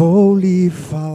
Holy Father.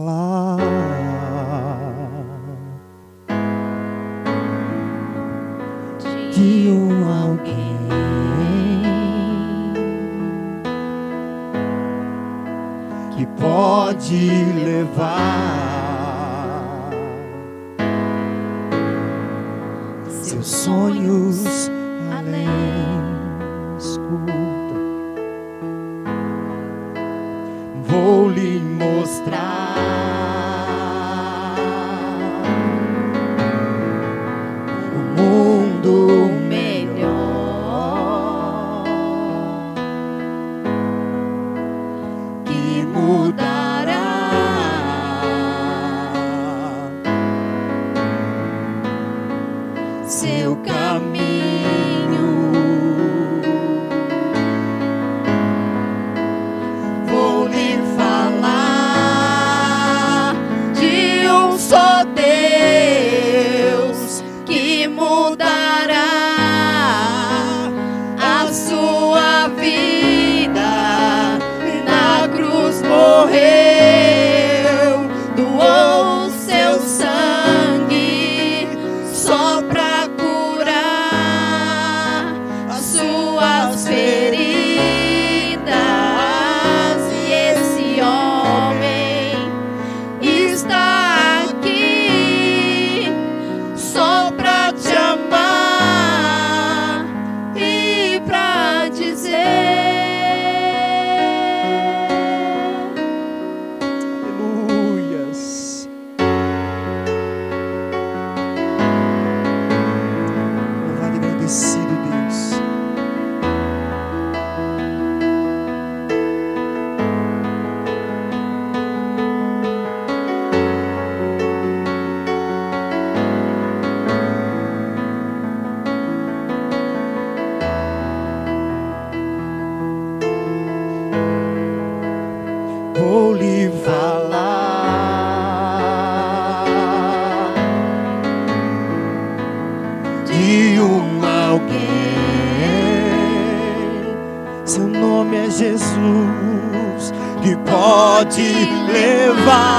pode levar.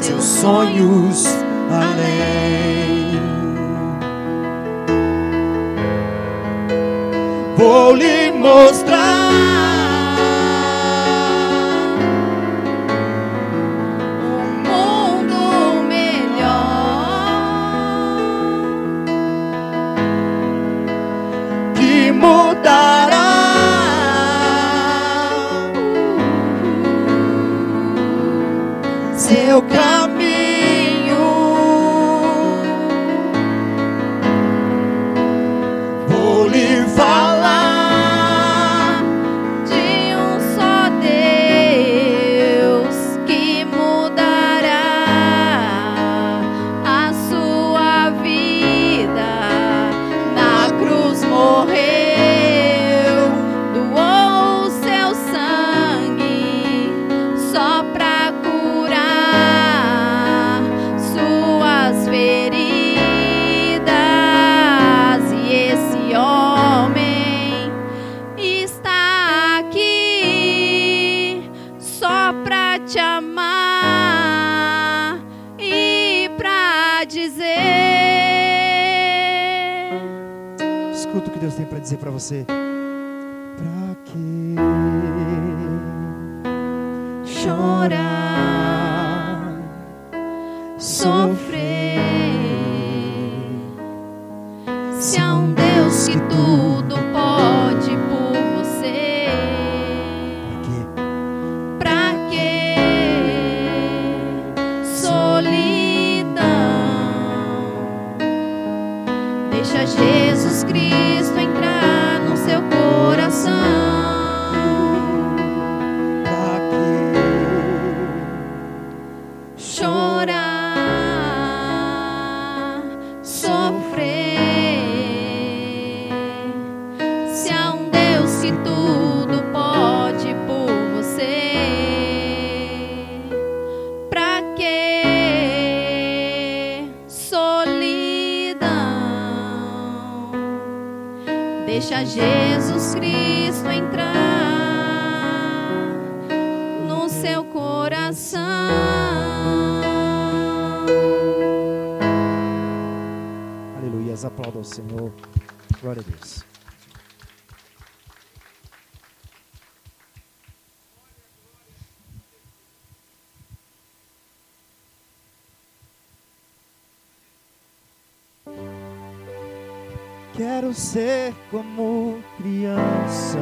Seus sonhos além. Vou lhe mostrar dizer para você: se tudo pode por você? Pra que solidão? Deixa Jesus Cristo entrar no seu coração. Aleluia, aplauda ao Senhor. Glória a Deus. Ser como criança,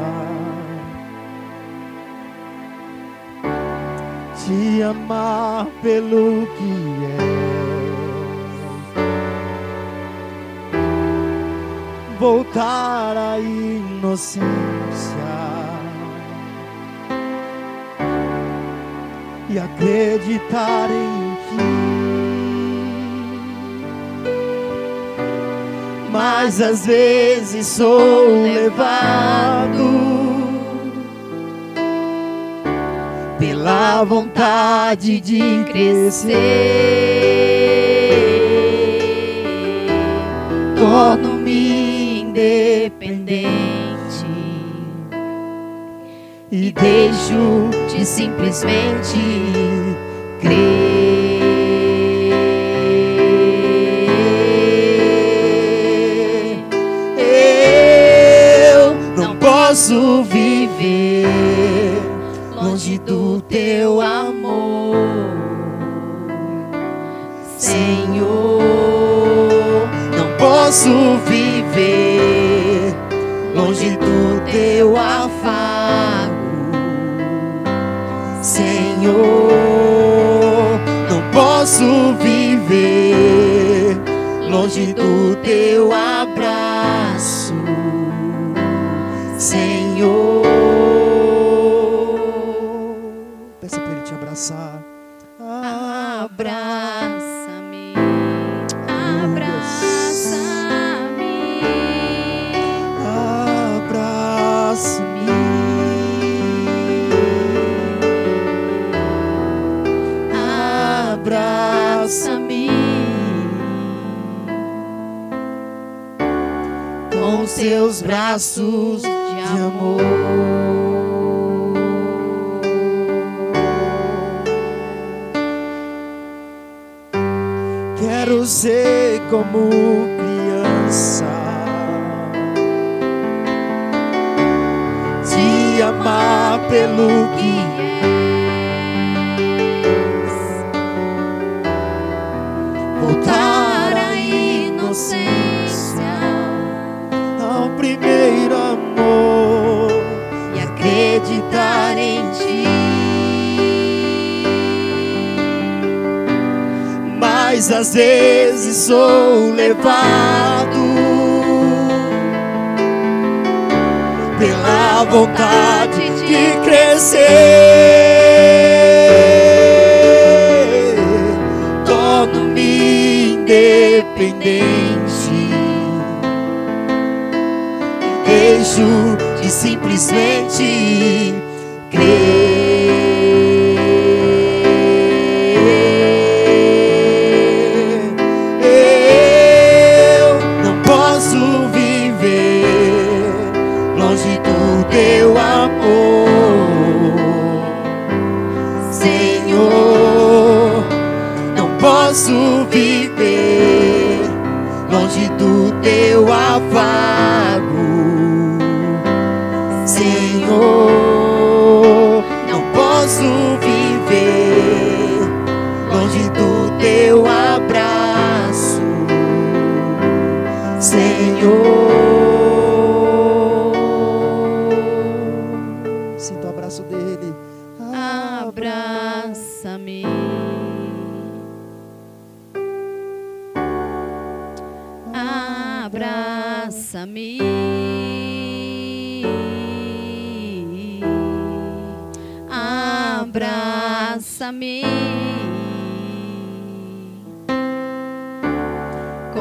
te amar pelo que é, voltar à inocência. E acreditar em mas às vezes sou levado pela vontade de crescer. Torno-me independente e deixo de simplesmente crer. Posso viver longe do teu amor, Senhor. Não posso viver longe do teu afago, Senhor. Não posso viver longe do teu abraço. Braços de amor. Quero ser como criança, te amar pelo que vezes sou levado pela vontade de crescer. Torno-me independente e deixo de simplesmente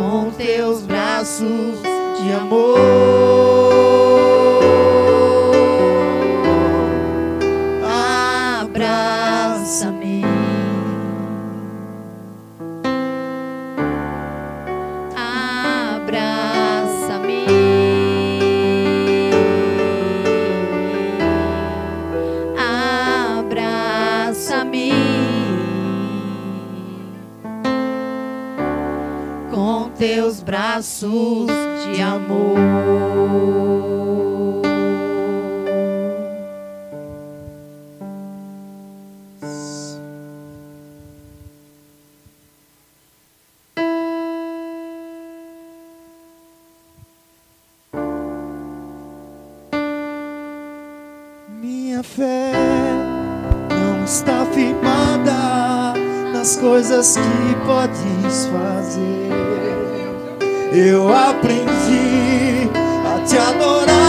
com teus braços de amor. laços de amor. Minha fé não está firmada nas coisas que podes fazer eu aprendi a te adorar.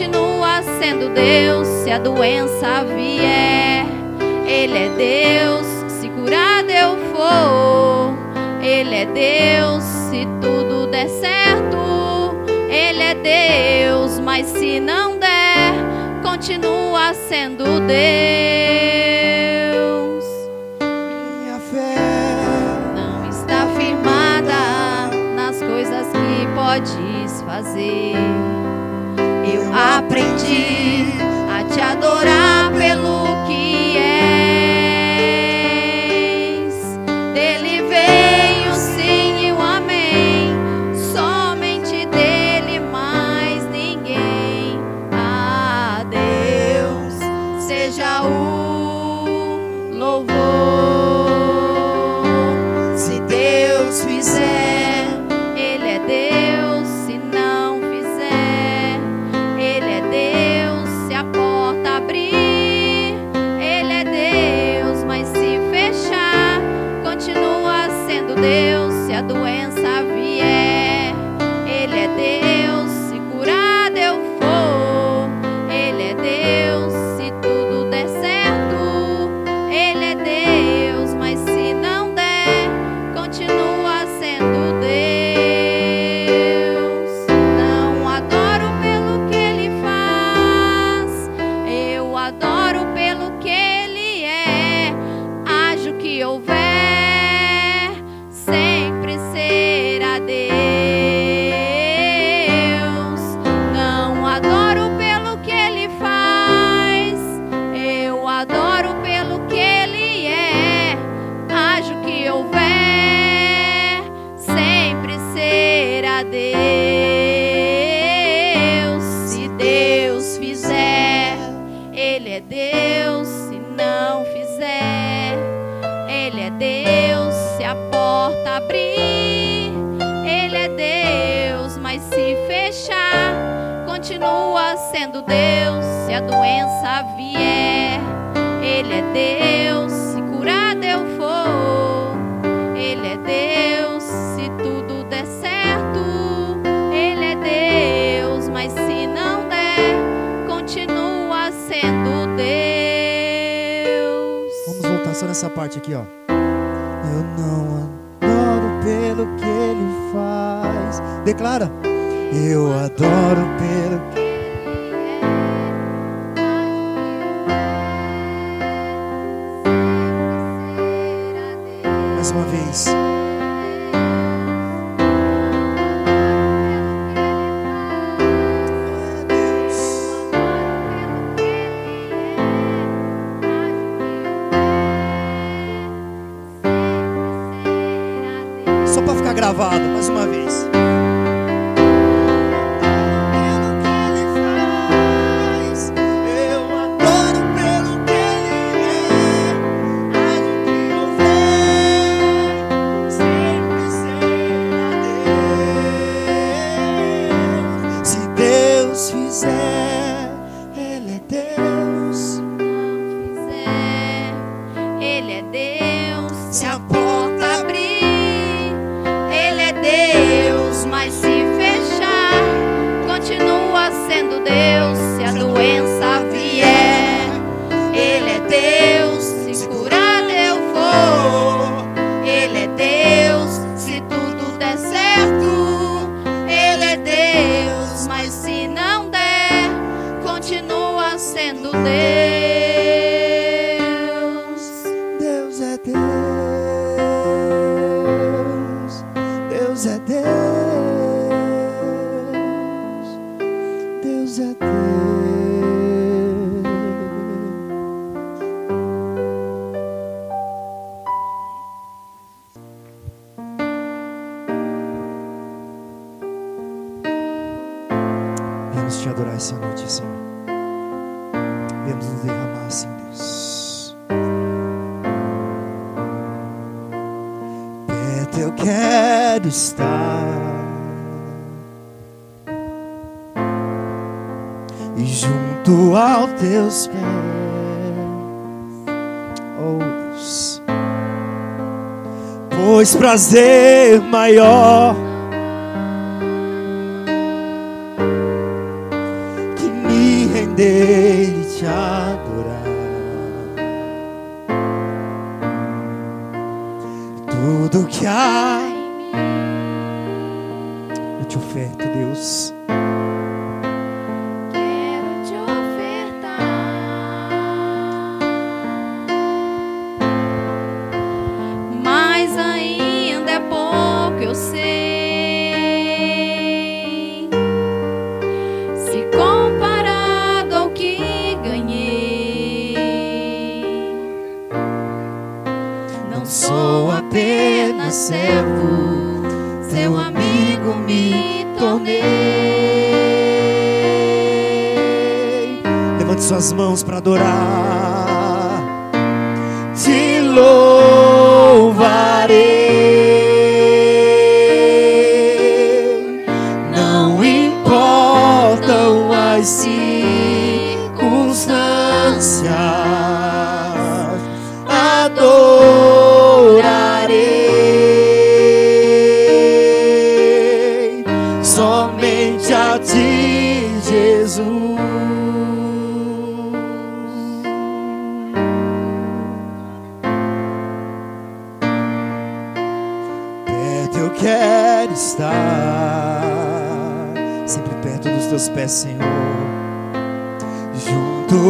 continua sendo Deus. Se a doença vier, Ele é Deus. Se curado eu for, Ele é Deus. Se tudo der certo, Ele é Deus. Mas se não der, continua sendo Deus. Minha fé não está firmada nas coisas que podes fazer. pelo gravado mais uma vez. pois prazer maior sou apenas servo, seu amigo me tornei. Levante suas mãos para adorar. Te louvo.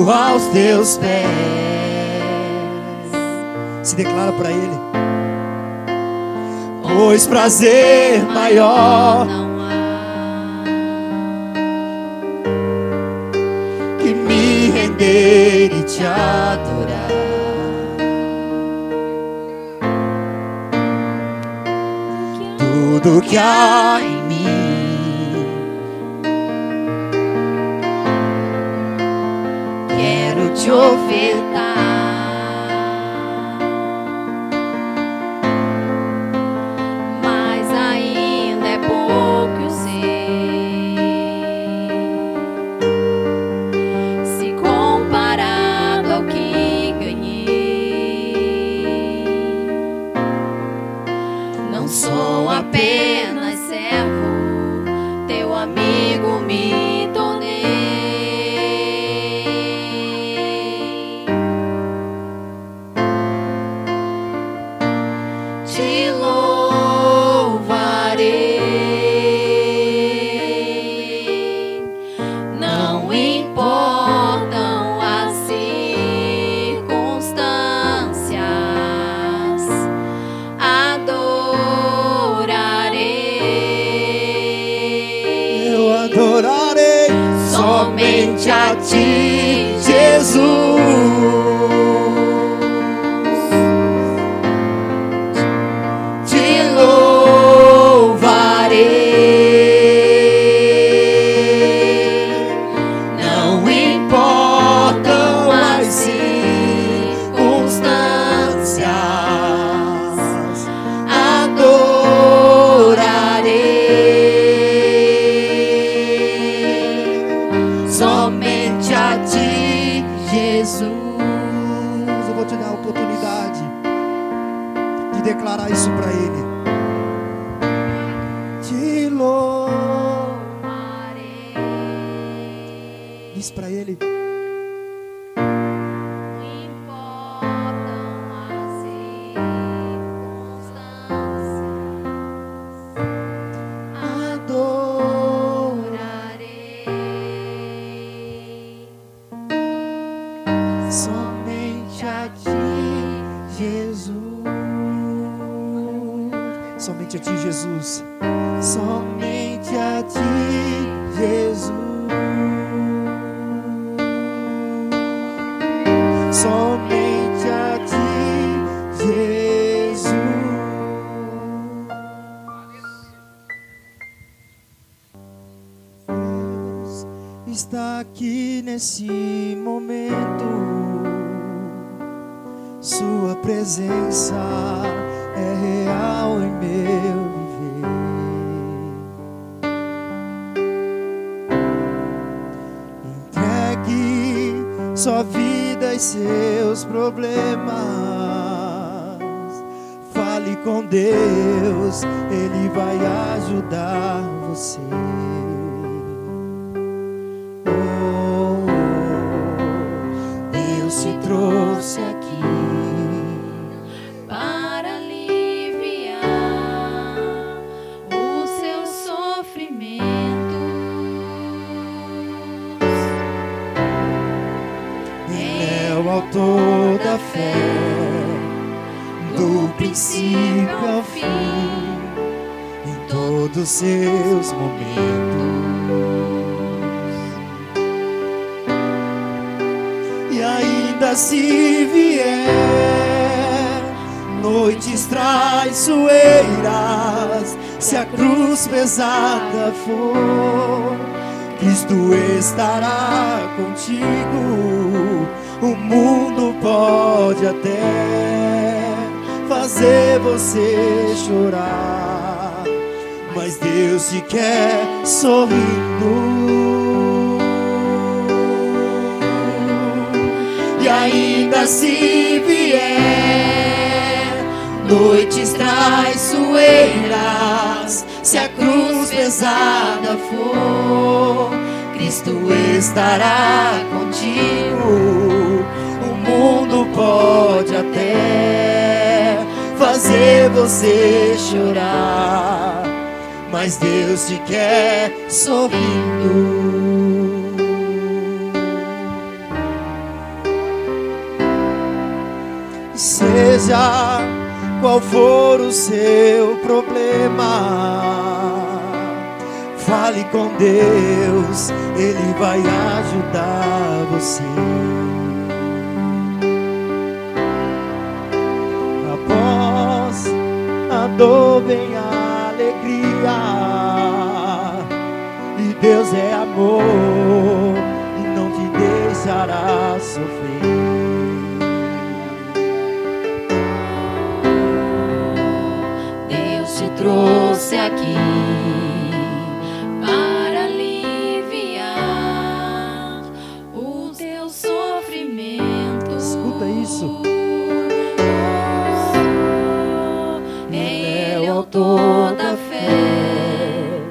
aos teus pés. Se declara para Ele. Pois prazer maior não há que me render e te adorar. Tudo que há em your se vier noites traiçoeiras, se a cruz pesada for, Cristo estará contigo. O mundo pode até fazer você chorar, mas Deus te quer sorrindo. Ainda se vier noites traiçoeiras, se a cruz pesada for, Cristo estará contigo. O mundo pode até fazer você chorar, mas Deus te quer sorrindo. Qual for o seu problema, fale com Deus, Ele vai ajudar você. Após a dor vem a alegria, e Deus é amor e não te deixará sofrer. Trouxe aqui para aliviar o teu sofrimento. Escuta isso. Ele é o autor da fé,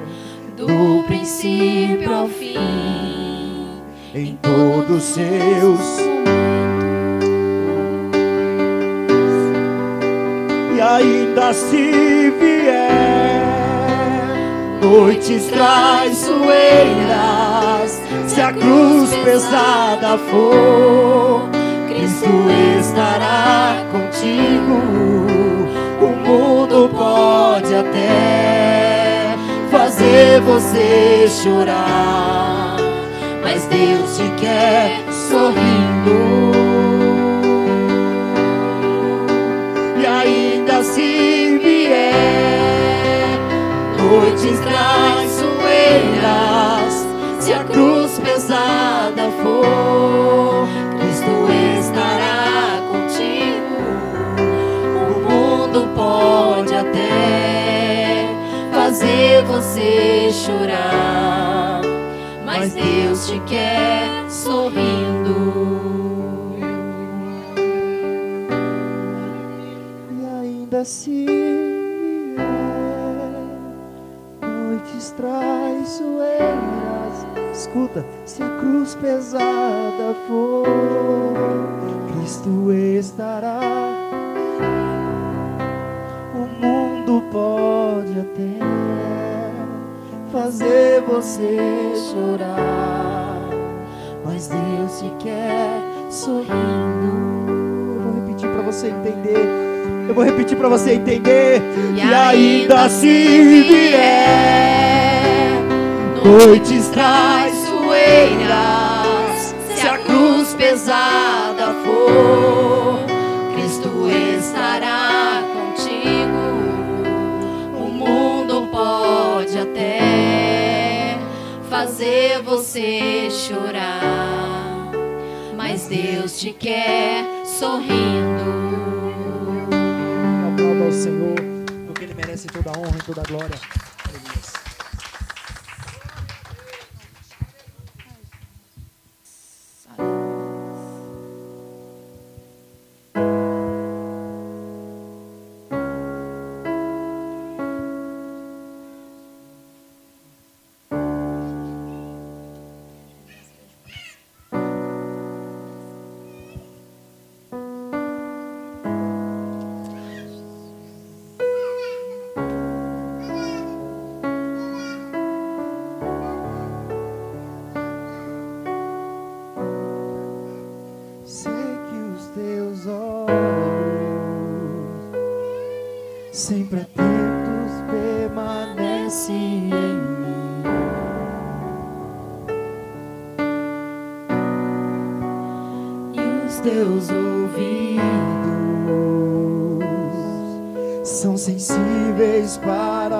do princípio ao fim, em todos os seus ainda se vier noites traiçoeiras, se a cruz pesada for, Cristo estará contigo. O mundo pode até fazer você chorar, mas Deus te quer sorrindo. Noites traiçoeiras, se a cruz pesada for, Cristo estará contigo. O mundo pode até fazer você chorar, mas Deus te quer sorrindo. e ainda se traiçoeiras. Escuta, se a cruz pesada for, Cristo estará. O mundo pode até fazer você chorar, mas Deus te quer sorrindo. Eu vou repetir para você entender. Eu vou repetir para você entender. E, ainda, assim, assim vier noites traiçoeiras, se a cruz pesada for, Cristo estará contigo. O mundo pode até fazer você chorar, mas Deus te quer sorrindo. Aplauda ao Senhor, porque Ele merece toda a honra e toda a glória. sempre atentos, permanece em mim. E os teus ouvidos são sensíveis para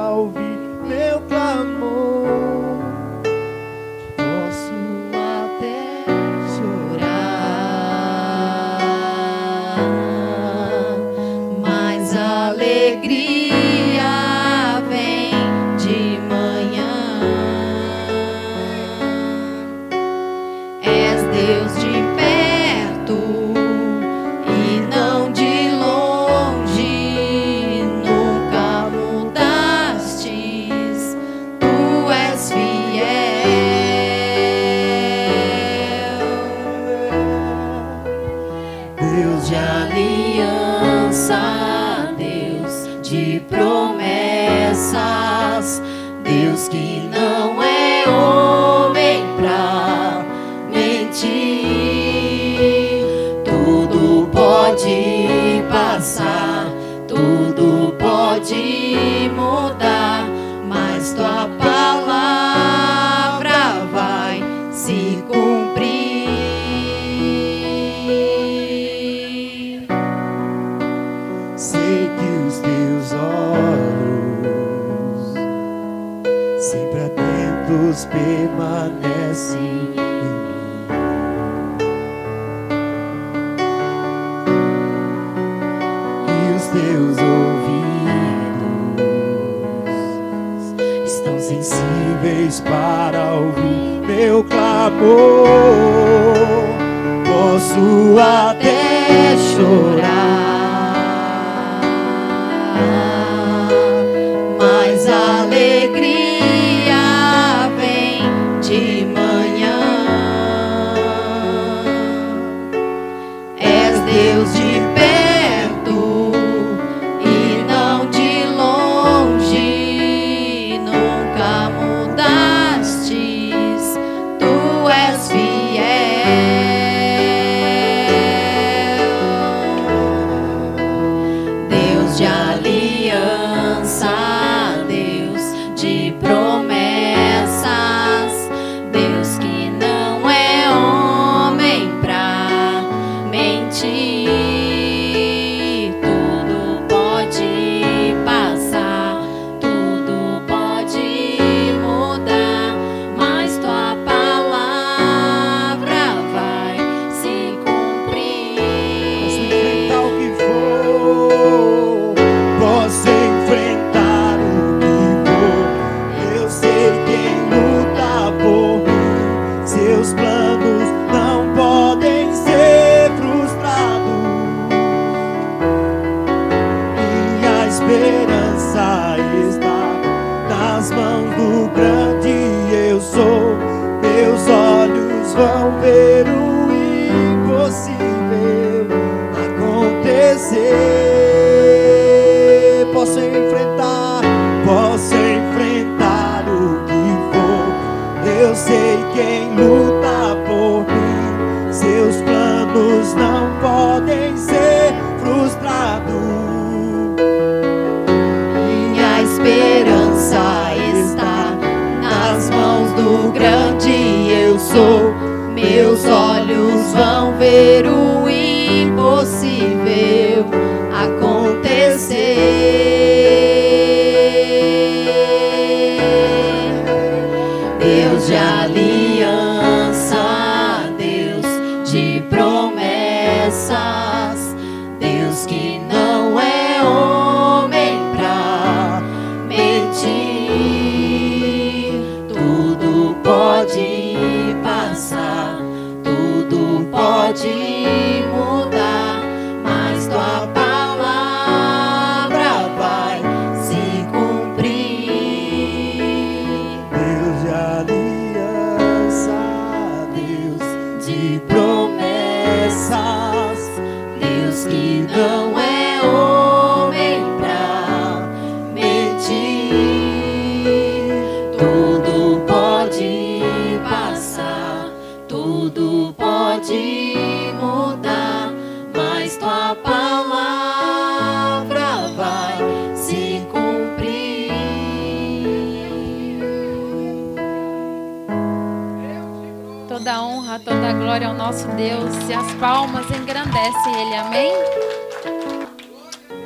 glória ao nosso Deus. E as palmas engrandecem Ele. Amém?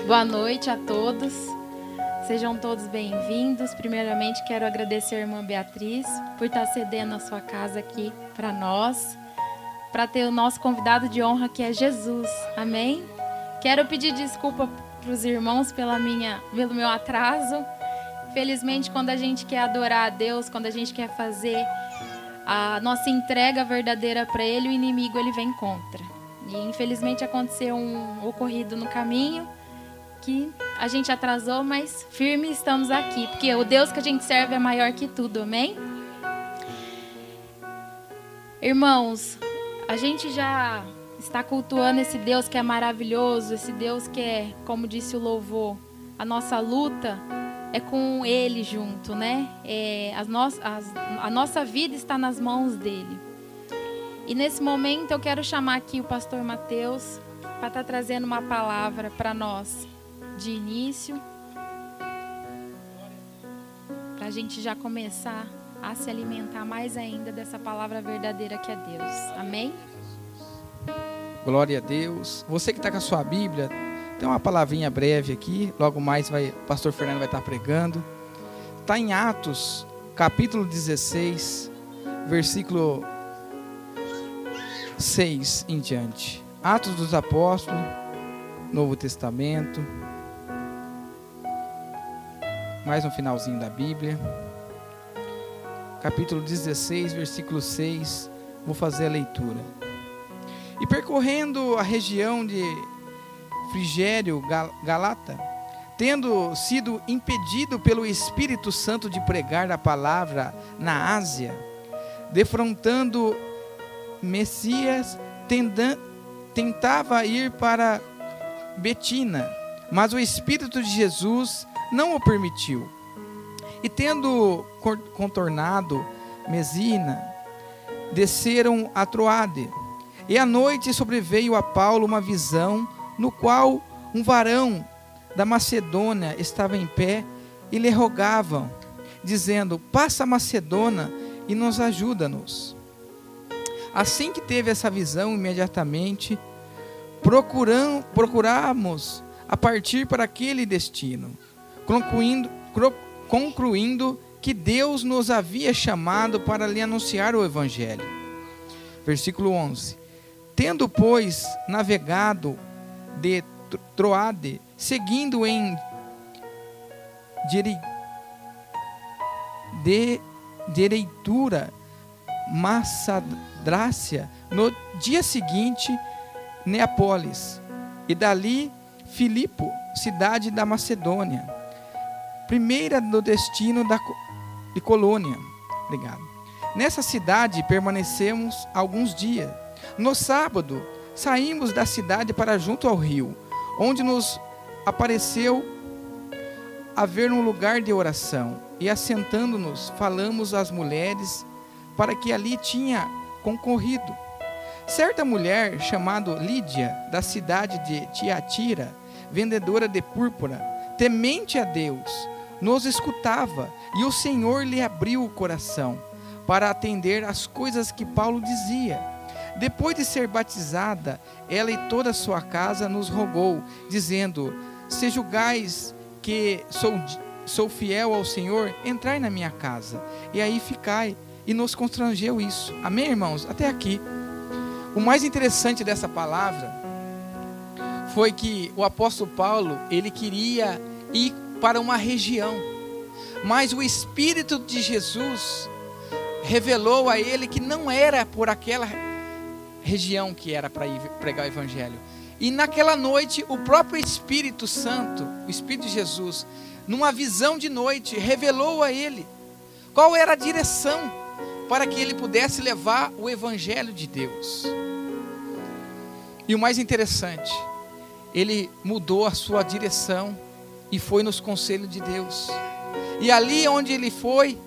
Boa noite a todos. Sejam todos bem-vindos. Primeiramente, quero agradecer a irmã Beatriz por estar cedendo a sua casa aqui para nós, para ter o nosso convidado de honra que é Jesus. Amém? Quero pedir desculpa para os irmãos pela minha, pelo meu atraso. Felizmente, quando a gente quer adorar a Deus, quando a gente quer fazer a nossa entrega verdadeira para ele, o inimigo ele vem contra. E infelizmente aconteceu um ocorrido no caminho que a gente atrasou, mas firme estamos aqui, porque o Deus que a gente serve é maior que tudo, amém? Irmãos, a gente já está cultuando esse Deus que é maravilhoso, esse Deus que é, como disse o louvor, a nossa luta é com Ele junto, né? É, no, as, a nossa vida está nas mãos dele. E nesse momento eu quero chamar aqui o pastor Mateus para estar trazendo uma palavra para nós de início, para a gente já começar a se alimentar mais ainda dessa palavra verdadeira que é Deus. Amém? Glória a Deus. Você que está com a sua Bíblia, tem uma palavrinha breve aqui. Logo mais vai, o pastor Fernando vai estar pregando. Está em Atos, capítulo 16, versículo 6 em diante. Atos dos Apóstolos, Novo Testamento. Mais um finalzinho da Bíblia. Capítulo 16, versículo 6. Vou fazer a leitura. E percorrendo a região de Frigério, Gal- Galata, tendo sido impedido pelo Espírito Santo de pregar a palavra na Ásia, defrontando Messias, tenda- tentava ir para Betina, mas o Espírito de Jesus não o permitiu. E tendo contornado Mesina, desceram a Troade. E à noite sobreveio a Paulo uma visão, no qual um varão da Macedônia estava em pé e lhe rogavam, dizendo: Passa a Macedônia e nos ajuda-nos. Assim que teve essa visão, imediatamente procuram, procuramos a partir para aquele destino, concluindo, concluindo que Deus nos havia chamado para lhe anunciar o Evangelho. Versículo 11: Tendo, pois, navegado de Tro- Troade, seguindo em de direitura Massadrácia, no dia seguinte, Neapolis, e dali Filipo, cidade da Macedônia, primeira no destino da, de colônia. Obrigado. Nessa cidade permanecemos alguns dias. No sábado, saímos da cidade para junto ao rio, onde nos apareceu haver um lugar de oração. E assentando-nos, falamos às mulheres para que ali tinha concorrido. Certa mulher chamada Lídia, da cidade de Tiatira, vendedora de púrpura, temente a Deus, nos escutava e o Senhor lhe abriu o coração para atender às coisas que Paulo dizia. Depois de ser batizada, ela e toda a sua casa nos rogou, dizendo: Se julgais que sou, sou fiel ao Senhor, entrai na minha casa, e aí ficai. E nos constrangeu isso. Amém, irmãos? Até aqui. O mais interessante dessa palavra foi que o apóstolo Paulo, ele queria ir para uma região, mas o Espírito de Jesus revelou a ele que não era por aquela região que era para pregar o Evangelho. E naquela noite, o próprio Espírito Santo, o Espírito de Jesus, numa visão de noite, revelou a ele qual era a direção para que ele pudesse levar o Evangelho de Deus. E o mais interessante, ele mudou a sua direção e foi nos conselhos de Deus. E ali onde ele foi,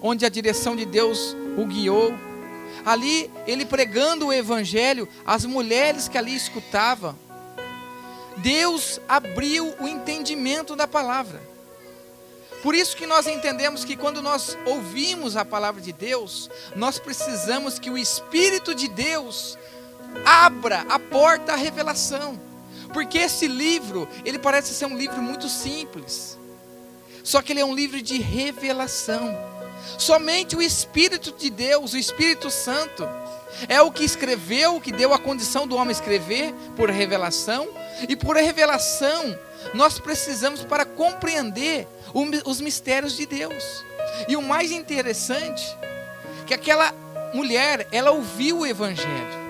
onde a direção de Deus o guiou, ali ele pregando o evangelho, as mulheres que ali escutavam, Deus abriu o entendimento da palavra. Por isso que nós entendemos que quando nós ouvimos a palavra de Deus, nós precisamos que o Espírito de Deus abra a porta à revelação. Porque esse livro, ele parece ser um livro muito simples. Só que ele é um livro de revelação. Somente o Espírito de Deus, o Espírito Santo, é o que escreveu, que deu a condição do homem escrever por revelação, e por revelação nós precisamos para compreender os mistérios de Deus. E o mais interessante, que aquela mulher, ela ouviu o evangelho.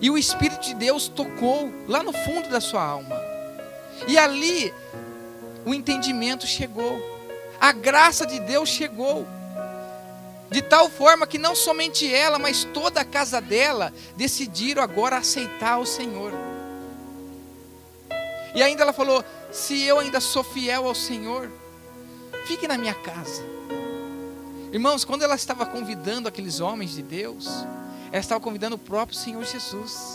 E o espírito de Deus tocou lá no fundo da sua alma. E ali o entendimento chegou. A graça de Deus chegou. De tal forma que não somente ela, mas toda a casa dela decidiram agora aceitar o Senhor. E ainda ela falou: se eu ainda sou fiel ao Senhor, fique na minha casa. Irmãos, quando ela estava convidando aqueles homens de Deus, ela estava convidando o próprio Senhor Jesus.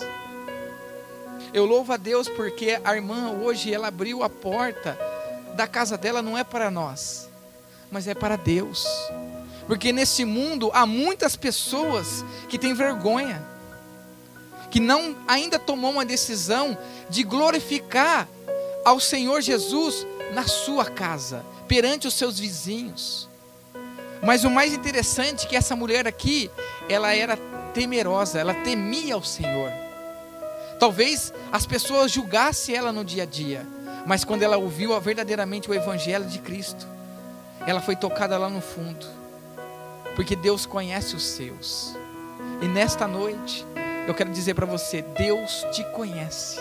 Eu louvo a Deus porque a irmã hoje ela abriu a porta da casa dela não é para nós, mas é para Deus. Porque nesse mundo há muitas pessoas que têm vergonha, que não ainda tomou uma decisão de glorificar ao Senhor Jesus na sua casa, perante os seus vizinhos. Mas o mais interessante é que essa mulher aqui, ela era temerosa, ela temia ao Senhor. Talvez as pessoas julgassem ela no dia a dia, mas quando ela ouviu verdadeiramente o Evangelho de Cristo, ela foi tocada lá no fundo, porque Deus conhece os seus. E nesta noite, eu quero dizer para você: Deus te conhece,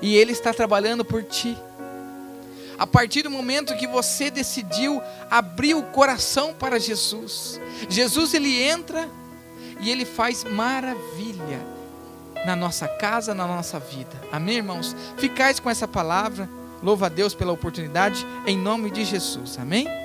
e Ele está trabalhando por ti. A partir do momento que você decidiu abrir o coração para Jesus, Jesus ele entra e ele faz maravilha na nossa casa, na nossa vida. Amém, irmãos? Ficais com essa palavra. Louva a Deus pela oportunidade, em nome de Jesus. Amém?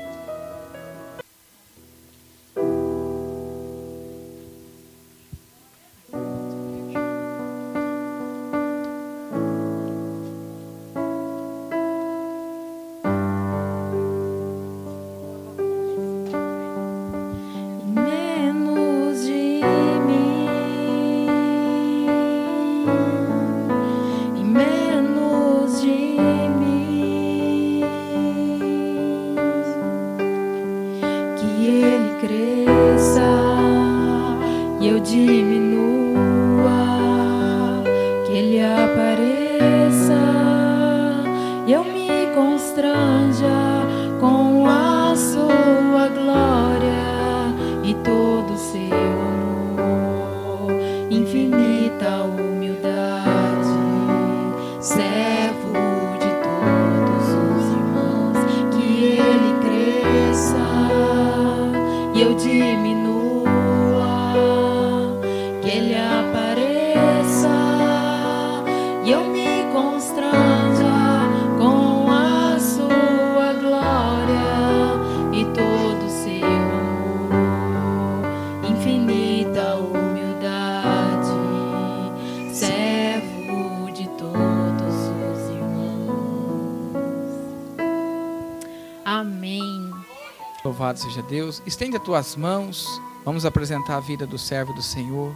Louvado seja Deus. Estende as tuas mãos. Vamos apresentar a vida do servo do Senhor.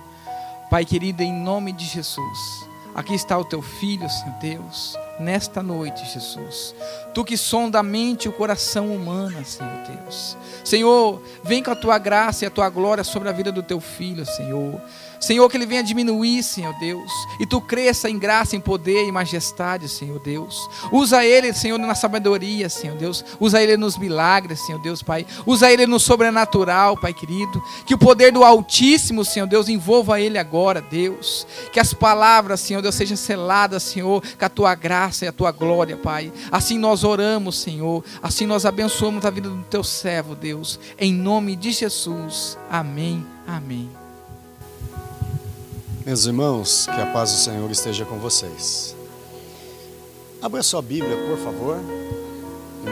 Pai querido, em nome de Jesus. Aqui está o teu filho, Senhor Deus, nesta noite, Jesus. Tu que sonda a mente e o coração humano, Senhor Deus. Senhor, vem com a tua graça e a tua glória sobre a vida do teu filho, Senhor. Senhor, que ele venha diminuir, Senhor Deus, e tu cresça em graça, em poder e majestade, Senhor Deus. Usa ele, Senhor, na sabedoria, Senhor Deus. Usa ele nos milagres, Senhor Deus, Pai. Usa ele no sobrenatural, Pai querido. Que o poder do Altíssimo, Senhor Deus, envolva ele agora, Deus. Que as palavras, Senhor Deus, sejam seladas, Senhor, com a tua graça e a tua glória, Pai. Assim nós oramos, Senhor. Assim nós abençoamos a vida do teu servo, Deus. Em nome de Jesus. Amém. Amém. Meus irmãos, que a paz do Senhor esteja com vocês. Abra sua Bíblia, por favor.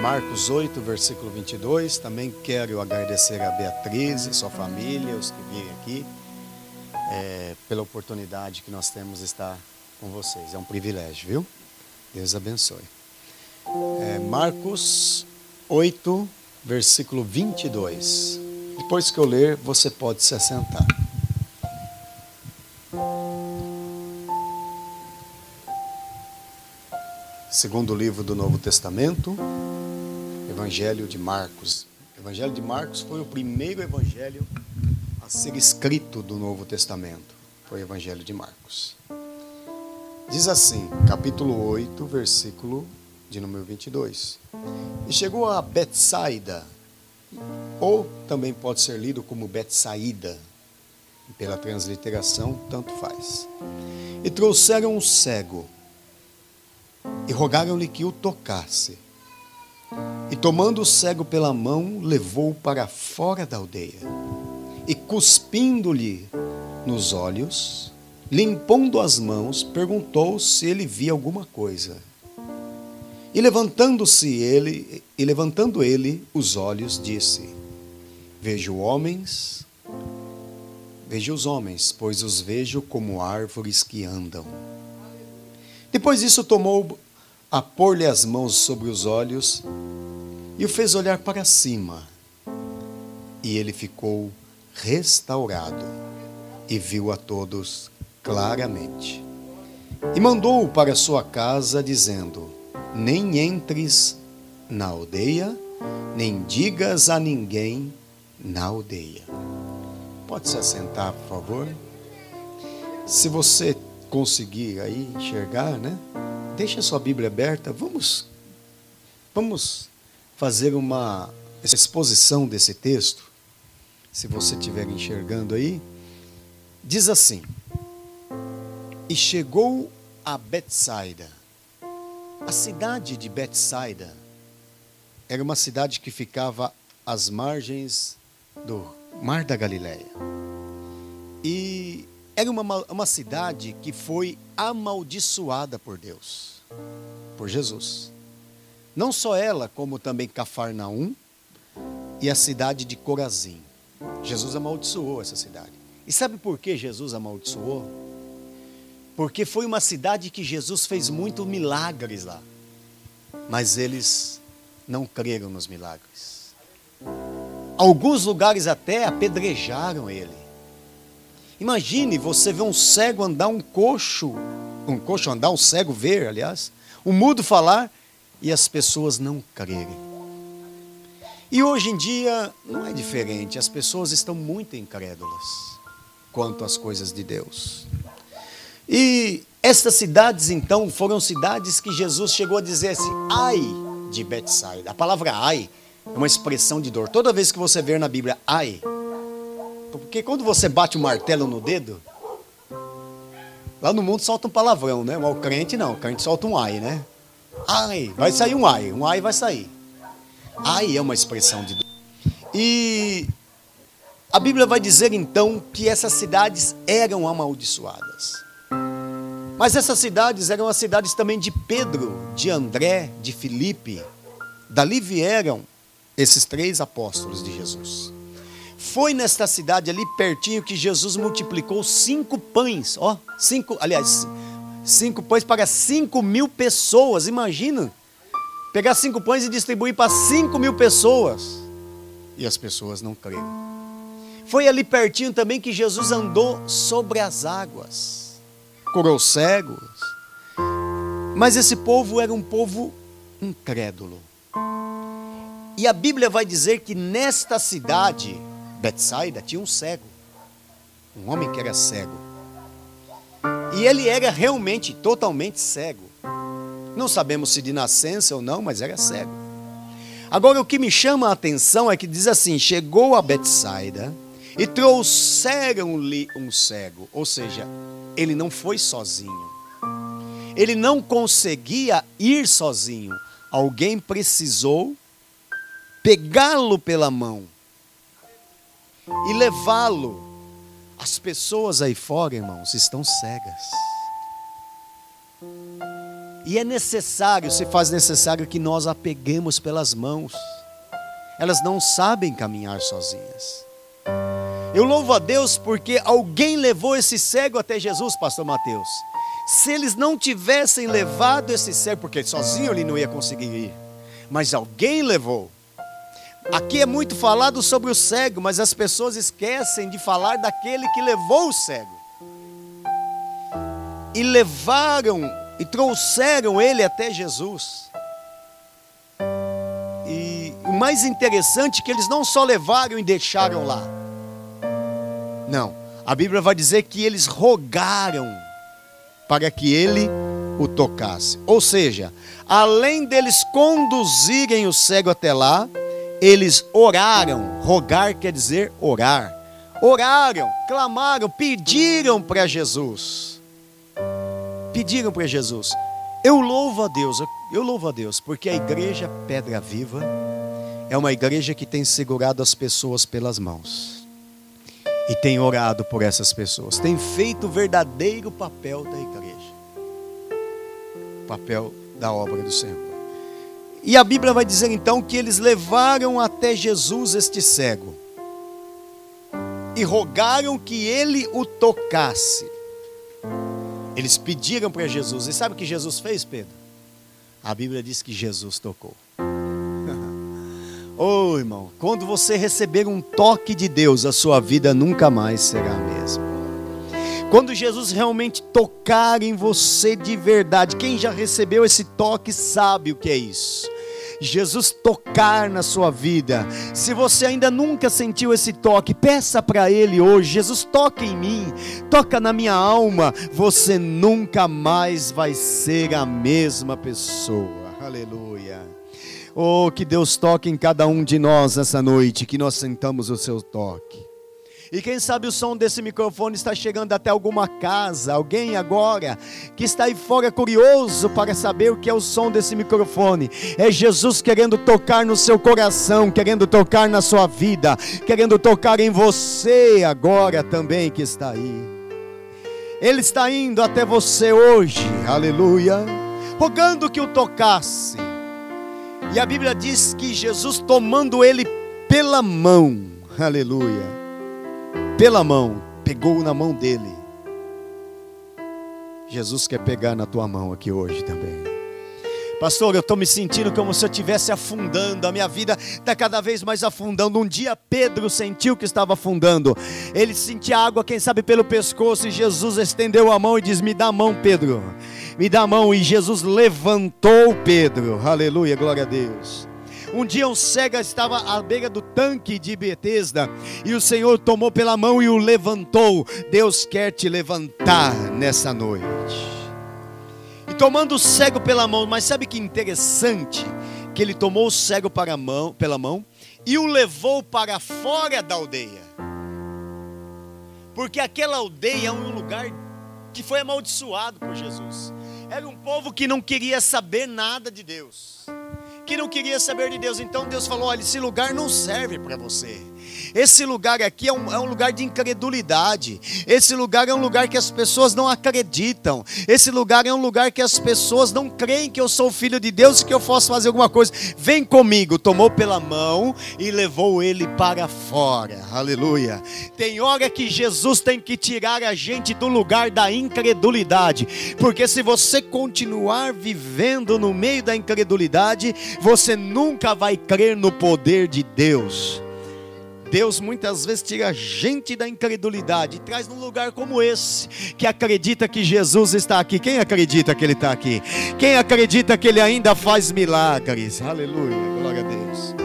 Marcos 8, versículo 22. Também quero agradecer a Beatriz e sua família, os que virem aqui, é, pela oportunidade que nós temos de estar com vocês. É um privilégio, viu? Deus abençoe. É, Marcos 8, versículo 22. Depois que eu ler, você pode se assentar. Segundo livro do Novo Testamento, Evangelho de Marcos. O Evangelho de Marcos foi o primeiro evangelho a ser escrito do Novo Testamento. Foi o Evangelho de Marcos. Diz assim, capítulo 8, versículo de número 22. E chegou a Betsaida, ou também pode ser lido como Betsaída, pela transliteração, tanto faz. E trouxeram um cego e rogaram-lhe que o tocasse. E tomando o cego pela mão, levou-o para fora da aldeia. E cuspindo-lhe nos olhos, limpando as mãos, perguntou se ele via alguma coisa. E levantando-se ele, e levantando ele os olhos, disse: Vejo homens, vejo os homens, pois os vejo como árvores que andam. Depois disso, tomou a pôr-lhe as mãos sobre os olhos e o fez olhar para cima. E ele ficou restaurado e viu a todos claramente. E mandou-o para sua casa, dizendo: Nem entres na aldeia, nem digas a ninguém na aldeia. Pode se assentar, por favor? Se você conseguir aí enxergar, né? Deixa sua Bíblia aberta. Vamos vamos fazer uma exposição desse texto. Se você estiver enxergando aí, diz assim: E chegou a Betsaida. A cidade de Betsaida era uma cidade que ficava às margens do Mar da Galileia. E era uma, uma cidade que foi amaldiçoada por Deus, por Jesus. Não só ela, como também Cafarnaum e a cidade de Corazim. Jesus amaldiçoou essa cidade. E sabe por que Jesus amaldiçoou? Porque foi uma cidade que Jesus fez muitos milagres lá. Mas eles não creram nos milagres. Alguns lugares até apedrejaram ele. Imagine você ver um cego andar, um coxo, um coxo andar, um cego ver, aliás, um mudo falar e as pessoas não crerem. E hoje em dia não é diferente, as pessoas estão muito incrédulas quanto às coisas de Deus. E estas cidades então foram cidades que Jesus chegou a dizer assim: ai de Betsaida. A palavra ai é uma expressão de dor. Toda vez que você ver na Bíblia ai, porque quando você bate o martelo no dedo, lá no mundo solta um palavrão, né? Mas o crente não, o crente solta um ai, né? Ai, vai sair um ai, um ai vai sair. Ai é uma expressão de dor. E a Bíblia vai dizer então que essas cidades eram amaldiçoadas. Mas essas cidades eram as cidades também de Pedro, de André, de Filipe. Dali vieram esses três apóstolos de Jesus. Foi nesta cidade ali pertinho que Jesus multiplicou cinco pães, ó, cinco, aliás, cinco pães para cinco mil pessoas. Imagina, pegar cinco pães e distribuir para cinco mil pessoas. E as pessoas não creram. Foi ali pertinho também que Jesus andou sobre as águas, curou cegos. Mas esse povo era um povo incrédulo. E a Bíblia vai dizer que nesta cidade, Betsaida, tinha um cego. Um homem que era cego. E ele era realmente totalmente cego. Não sabemos se de nascença ou não, mas era cego. Agora o que me chama a atenção é que diz assim: chegou a Betsaida e trouxeram-lhe um cego, ou seja, ele não foi sozinho. Ele não conseguia ir sozinho. Alguém precisou pegá-lo pela mão e levá-lo. As pessoas aí fora, irmãos, estão cegas. E é necessário, se faz necessário que nós a peguemos pelas mãos. Elas não sabem caminhar sozinhas. Eu louvo a Deus porque alguém levou esse cego até Jesus, pastor Mateus. Se eles não tivessem levado esse cego, porque sozinho ele não ia conseguir ir, mas alguém levou. Aqui é muito falado sobre o cego, mas as pessoas esquecem de falar daquele que levou o cego. E levaram e trouxeram ele até Jesus. E o mais interessante é que eles não só levaram e deixaram lá. Não. A Bíblia vai dizer que eles rogaram para que ele o tocasse. Ou seja, além deles conduzirem o cego até lá, eles oraram. Rogar quer dizer orar. Oraram, clamaram, pediram para Jesus. Pediram para Jesus. Eu louvo a Deus, eu louvo a Deus, porque a igreja Pedra Viva é uma igreja que tem segurado as pessoas pelas mãos e tem orado por essas pessoas, tem feito o verdadeiro papel da igreja, o papel da obra do Senhor. E a Bíblia vai dizer então que eles levaram até Jesus este cego e rogaram que ele o tocasse. Eles pediram para Jesus, e sabe o que Jesus fez, Pedro? A Bíblia diz que Jesus tocou. Oh, irmão, quando você receber um toque de Deus, a sua vida nunca mais será a mesma. Quando Jesus realmente tocar em você de verdade, quem já recebeu esse toque sabe o que é isso. Jesus tocar na sua vida. Se você ainda nunca sentiu esse toque, peça para Ele hoje: Jesus, toca em mim, toca na minha alma. Você nunca mais vai ser a mesma pessoa. Aleluia. Oh, que Deus toque em cada um de nós essa noite, que nós sentamos o seu toque. E quem sabe o som desse microfone está chegando até alguma casa, alguém agora que está aí fora curioso para saber o que é o som desse microfone. É Jesus querendo tocar no seu coração, querendo tocar na sua vida, querendo tocar em você agora também que está aí. Ele está indo até você hoje, aleluia, rogando que o tocasse e a Bíblia diz que Jesus tomando ele pela mão, aleluia, pela mão, pegou na mão dele. Jesus quer pegar na tua mão aqui hoje também. Pastor, eu estou me sentindo como se eu estivesse afundando, a minha vida está cada vez mais afundando. Um dia Pedro sentiu que estava afundando, ele sentia água, quem sabe, pelo pescoço, e Jesus estendeu a mão e diz: Me dá a mão, Pedro me dá a mão. E Jesus levantou Pedro, aleluia, glória a Deus. Um dia um cego estava à beira do tanque de Betesda e o Senhor tomou pela mão e o levantou. Deus quer te levantar nessa noite. E tomando o cego pela mão, mas sabe que interessante? Que ele tomou o cego para mão, pela mão e o levou para fora da aldeia. Porque aquela aldeia é um lugar que foi amaldiçoado por Jesus. Era um povo que não queria saber nada de Deus. Que não queria saber de Deus. Então Deus falou: olha, esse lugar não serve para você. Esse lugar aqui é um, é um, lugar de incredulidade. Esse lugar é um lugar que as pessoas não acreditam. Esse lugar é um lugar que as pessoas não creem que eu sou filho de Deus e que eu posso fazer alguma coisa. Vem comigo. Tomou pela mão e levou ele para fora. Aleluia. Tem hora que Jesus tem que tirar a gente do lugar da incredulidade. Porque se você continuar vivendo no meio da incredulidade, você nunca vai crer no poder de Deus. Deus muitas vezes tira a gente da incredulidade e traz num lugar como esse, que acredita que Jesus está aqui. Quem acredita que Ele está aqui? Quem acredita que Ele ainda faz milagres? Aleluia, glória a Deus.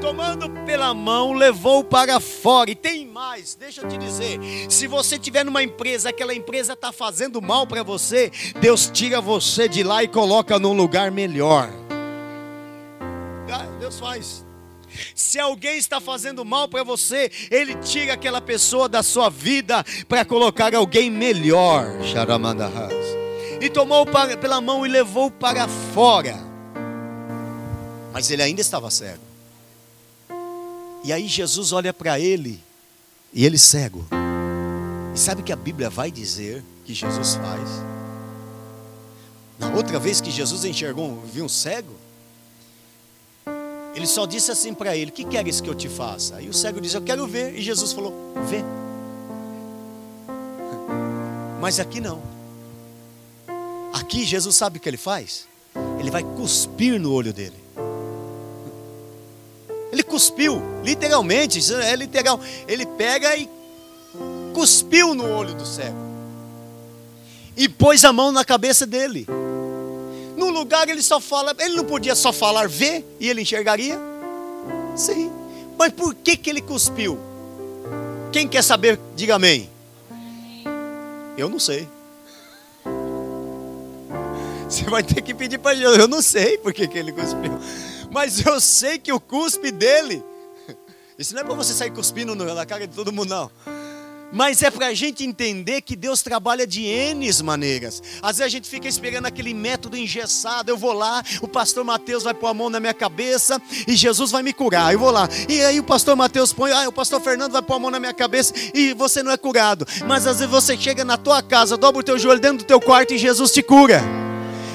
Tomando pela mão, levou para fora. E tem mais, deixa eu te dizer: se você tiver numa empresa, aquela empresa está fazendo mal para você, Deus tira você de lá e coloca num lugar melhor. Ah, Deus faz. Se alguém está fazendo mal para você, Ele tira aquela pessoa da sua vida para colocar alguém melhor. E tomou pela mão e levou para fora. Mas ele ainda estava cego. E aí Jesus olha para ele e ele cego. E sabe o que a Bíblia vai dizer que Jesus faz? Na outra vez que Jesus enxergou, viu um cego, ele só disse assim para ele: Que queres que eu te faça? E o cego disse: Eu quero ver. E Jesus falou: Vê. Mas aqui não. Aqui Jesus sabe o que ele faz? Ele vai cuspir no olho dele. Ele cuspiu, literalmente, é literal. Ele pega e cuspiu no olho do cego. E pôs a mão na cabeça dele. No lugar ele só fala, ele não podia só falar ver e ele enxergaria? Sim. Mas por que que ele cuspiu? Quem quer saber, diga amém. Eu não sei. Você vai ter que pedir para Jesus. Eu não sei por que, que ele cuspiu. Mas eu sei que o cuspe dele. Isso não é para você sair cuspindo na cara de todo mundo, não. Mas é para a gente entender que Deus trabalha de N maneiras. Às vezes a gente fica esperando aquele método engessado. Eu vou lá, o pastor Mateus vai pôr a mão na minha cabeça e Jesus vai me curar. Eu vou lá. E aí o pastor Mateus põe, ah, o pastor Fernando vai pôr a mão na minha cabeça e você não é curado. Mas às vezes você chega na tua casa, dobra o teu joelho dentro do teu quarto e Jesus te cura.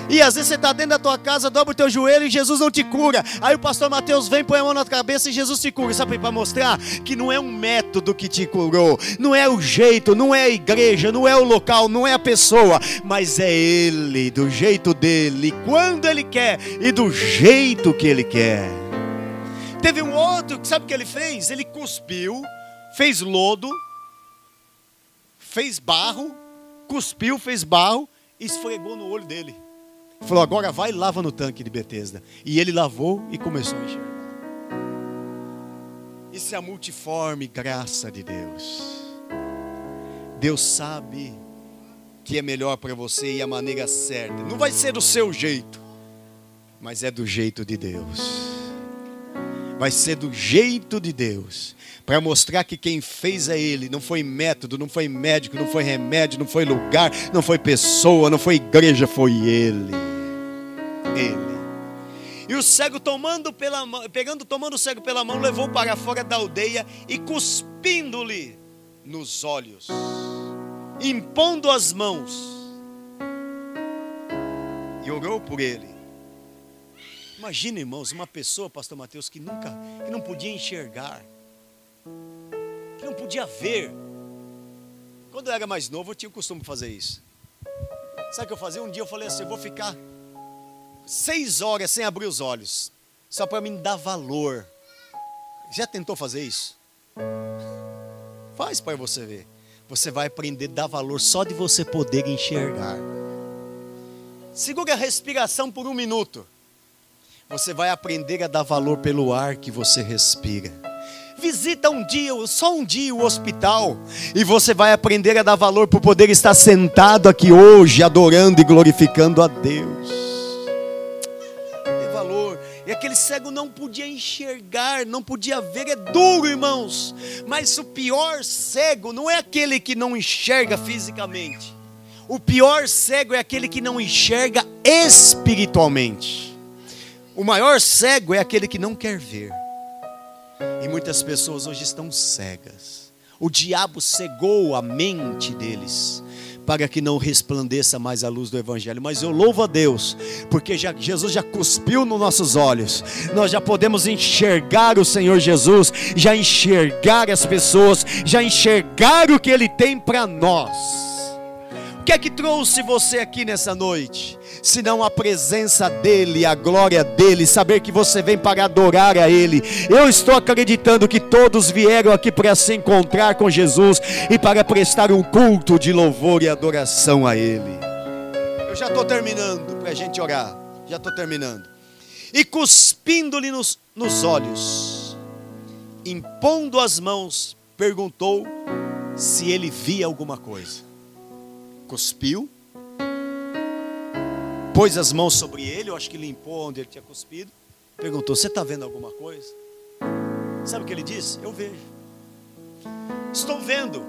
E às vezes você está dentro da tua casa, dobra o teu joelho e Jesus não te cura. Aí o pastor Mateus vem, põe a mão na cabeça e Jesus te cura. Sabe para mostrar que não é um método que te curou, não é o jeito, não é a igreja, não é o local, não é a pessoa, mas é Ele, do jeito dele, quando Ele quer e do jeito que Ele quer. Teve um outro sabe o que ele fez? Ele cuspiu, fez lodo, fez barro, cuspiu, fez barro e esfregou no olho dele. Falou, agora vai e lava no tanque de Betesda. E ele lavou e começou a enxergar. Isso é a multiforme graça de Deus. Deus sabe que é melhor para você e a maneira certa. Não vai ser do seu jeito, mas é do jeito de Deus. Vai ser do jeito de Deus para mostrar que quem fez é Ele, não foi método, não foi médico, não foi remédio, não foi lugar, não foi pessoa, não foi igreja, foi Ele ele. E o cego tomando pela mão, pegando, tomando o cego pela mão, levou para fora da aldeia e cuspindo-lhe nos olhos, impondo as mãos, e orou por ele. Imagina, irmãos, uma pessoa, pastor Mateus, que nunca, que não podia enxergar, que não podia ver. Quando eu era mais novo, eu tinha o costume de fazer isso. Sabe o que eu fazia? Um dia eu falei assim: eu vou ficar seis horas sem abrir os olhos, só para me dar valor. Já tentou fazer isso? Faz para você ver. Você vai aprender a dar valor só de você poder enxergar. Segura a respiração por um minuto. Você vai aprender a dar valor pelo ar que você respira. Visita um dia, só um dia o hospital, e você vai aprender a dar valor por poder estar sentado aqui hoje, adorando e glorificando a Deus aquele cego não podia enxergar, não podia ver, é duro, irmãos. Mas o pior cego não é aquele que não enxerga fisicamente. O pior cego é aquele que não enxerga espiritualmente. O maior cego é aquele que não quer ver. E muitas pessoas hoje estão cegas. O diabo cegou a mente deles para que não resplandeça mais a luz do Evangelho. Mas eu louvo a Deus, porque já, Jesus já cuspiu nos nossos olhos, nós já podemos enxergar o Senhor Jesus, já enxergar as pessoas, já enxergar o que Ele tem para nós. O que é que trouxe você aqui nessa noite? senão a presença dEle, a glória dEle, saber que você vem para adorar a Ele. Eu estou acreditando que todos vieram aqui para se encontrar com Jesus e para prestar um culto de louvor e adoração a Ele. Eu já estou terminando para a gente orar, já estou terminando. E cuspindo-lhe nos, nos olhos, impondo as mãos, perguntou se ele via alguma coisa. Cuspiu pôs as mãos sobre ele, eu acho que limpou onde ele tinha cuspido, perguntou: Você está vendo alguma coisa? Sabe o que ele disse? Eu vejo. Estou vendo.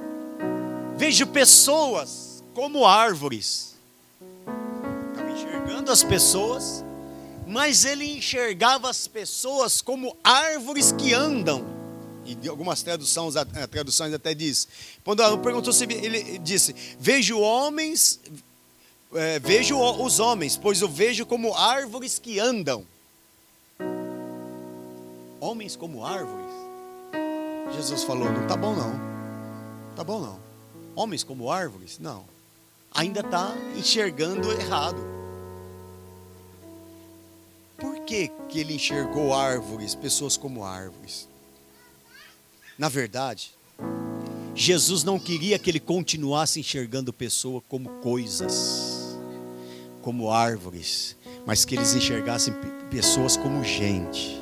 Vejo pessoas como árvores. Estava enxergando as pessoas, mas ele enxergava as pessoas como árvores que andam. E algumas traduções, eh, traduções até diz. Quando perguntou se ele disse: Vejo homens, é, vejo os homens, pois eu vejo como árvores que andam. Homens como árvores. Jesus falou: não tá bom não. Tá bom não. Homens como árvores? Não. Ainda está enxergando errado. Por que, que ele enxergou árvores, pessoas como árvores? Na verdade, Jesus não queria que ele continuasse enxergando pessoa como coisas como árvores, mas que eles enxergassem pessoas como gente.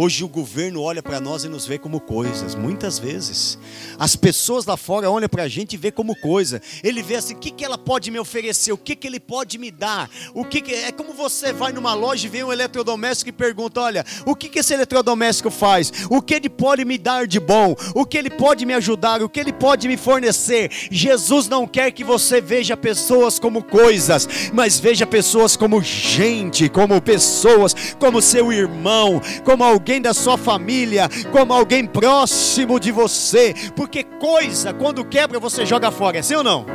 Hoje o governo olha para nós e nos vê como coisas, muitas vezes. As pessoas lá fora olham para a gente e vê como coisa. Ele vê assim, o que, que ela pode me oferecer, o que, que ele pode me dar. O que, que É como você vai numa loja e vê um eletrodoméstico e pergunta: olha, o que, que esse eletrodoméstico faz? O que ele pode me dar de bom? O que ele pode me ajudar? O que ele pode me fornecer? Jesus não quer que você veja pessoas como coisas, mas veja pessoas como gente, como pessoas, como seu irmão, como alguém alguém da sua família, como alguém próximo de você, porque coisa, quando quebra, você joga fora, é sim ou não?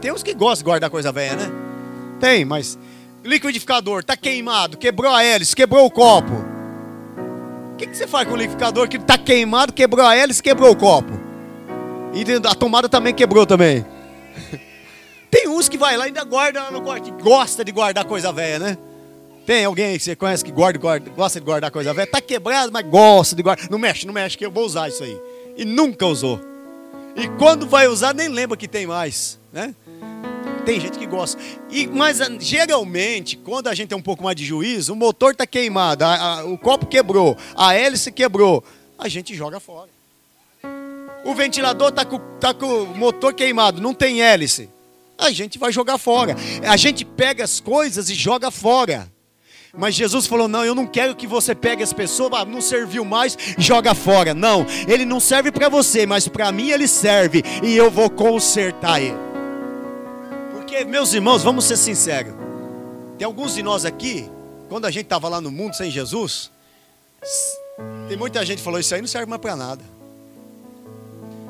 Tem uns que gostam de guardar coisa velha, né? Tem, mas liquidificador está queimado, quebrou a hélice, quebrou o copo. O que, que você faz com o liquidificador que está queimado, quebrou a hélice, quebrou o copo? E a tomada também quebrou também. Tem uns que vai lá e ainda guarda lá no que gosta de guardar coisa velha, né? Tem alguém que você conhece que guarda, guarda, gosta de guardar coisa velha? Está quebrado, mas gosta de guardar. Não mexe, não mexe, que eu vou usar isso aí. E nunca usou. E quando vai usar, nem lembra que tem mais. Né? Tem gente que gosta. E, mas geralmente, quando a gente tem um pouco mais de juízo, o motor está queimado, a, a, o copo quebrou, a hélice quebrou, a gente joga fora. O ventilador está com, tá com o motor queimado, não tem hélice. A gente vai jogar fora. A gente pega as coisas e joga fora. Mas Jesus falou: Não, eu não quero que você pegue as pessoas, ah, não serviu mais, joga fora. Não, ele não serve para você, mas para mim ele serve e eu vou consertar ele. Porque, meus irmãos, vamos ser sinceros: tem alguns de nós aqui, quando a gente estava lá no mundo sem Jesus, tem muita gente que falou: Isso aí não serve mais para nada.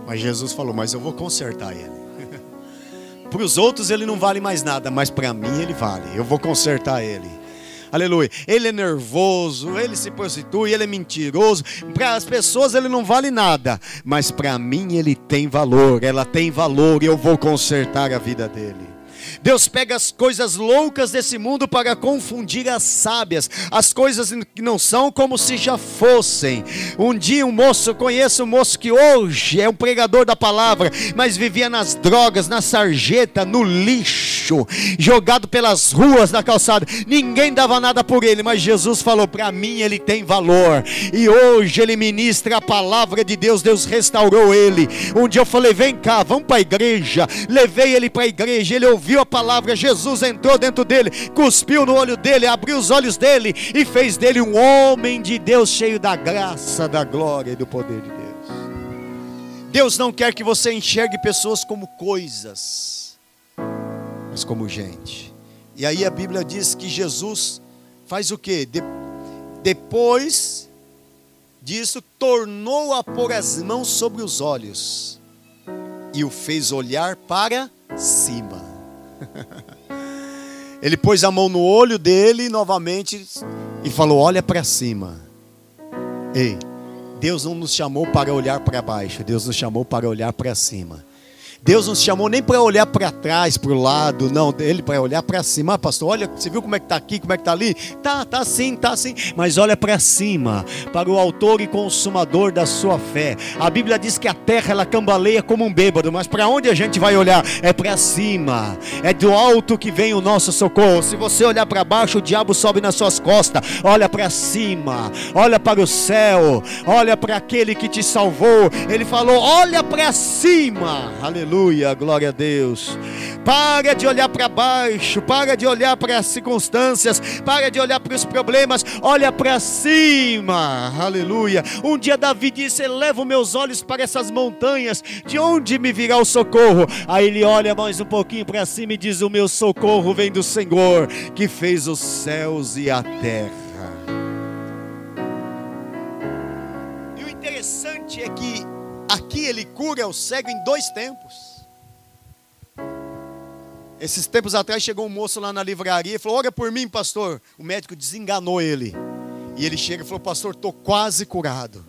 Mas Jesus falou: Mas eu vou consertar ele. para os outros ele não vale mais nada, mas para mim ele vale. Eu vou consertar ele. Aleluia. Ele é nervoso, ele se prostitui, ele é mentiroso. Para as pessoas ele não vale nada, mas para mim ele tem valor. Ela tem valor e eu vou consertar a vida dele. Deus pega as coisas loucas desse mundo para confundir as sábias, as coisas que não são como se já fossem. Um dia um moço, conheço um moço que hoje é um pregador da palavra, mas vivia nas drogas, na sarjeta, no lixo, jogado pelas ruas da calçada. Ninguém dava nada por ele, mas Jesus falou: para mim ele tem valor. E hoje ele ministra a palavra de Deus, Deus restaurou ele. Um dia eu falei: vem cá, vamos para a igreja. Levei ele para a igreja, ele ouviu a palavra, Jesus entrou dentro dele, cuspiu no olho dele, abriu os olhos dele e fez dele um homem de Deus cheio da graça, da glória e do poder de Deus. Deus não quer que você enxergue pessoas como coisas, mas como gente. E aí a Bíblia diz que Jesus faz o que? De, depois disso, tornou a pôr as mãos sobre os olhos e o fez olhar para cima. Ele pôs a mão no olho dele novamente e falou: Olha para cima. Ei, Deus não nos chamou para olhar para baixo, Deus nos chamou para olhar para cima. Deus não chamou nem para olhar para trás, para o lado, não, ele para olhar para cima. Ah, pastor, olha, você viu como é que está aqui, como é que está ali? Tá, tá sim, tá sim. Mas olha para cima, para o autor e consumador da sua fé. A Bíblia diz que a terra ela cambaleia como um bêbado, mas para onde a gente vai olhar? É para cima. É do alto que vem o nosso socorro. Se você olhar para baixo, o diabo sobe nas suas costas. Olha para cima. Olha para o céu. Olha para aquele que te salvou. Ele falou: "Olha para cima". Aleluia, glória a Deus. Para de olhar para baixo, para de olhar para as circunstâncias, para de olhar para os problemas, olha para cima. Aleluia. Um dia Davi disse: "Elevo meus olhos para essas montanhas, de onde me virá o socorro?" Aí ele olha mais um pouquinho para cima e diz: "O meu socorro vem do Senhor, que fez os céus e a terra." E o interessante é que aqui ele cura o cego em dois tempos. Esses tempos atrás chegou um moço lá na livraria e falou: Olha por mim, pastor. O médico desenganou ele. E ele chega e falou: Pastor, estou quase curado.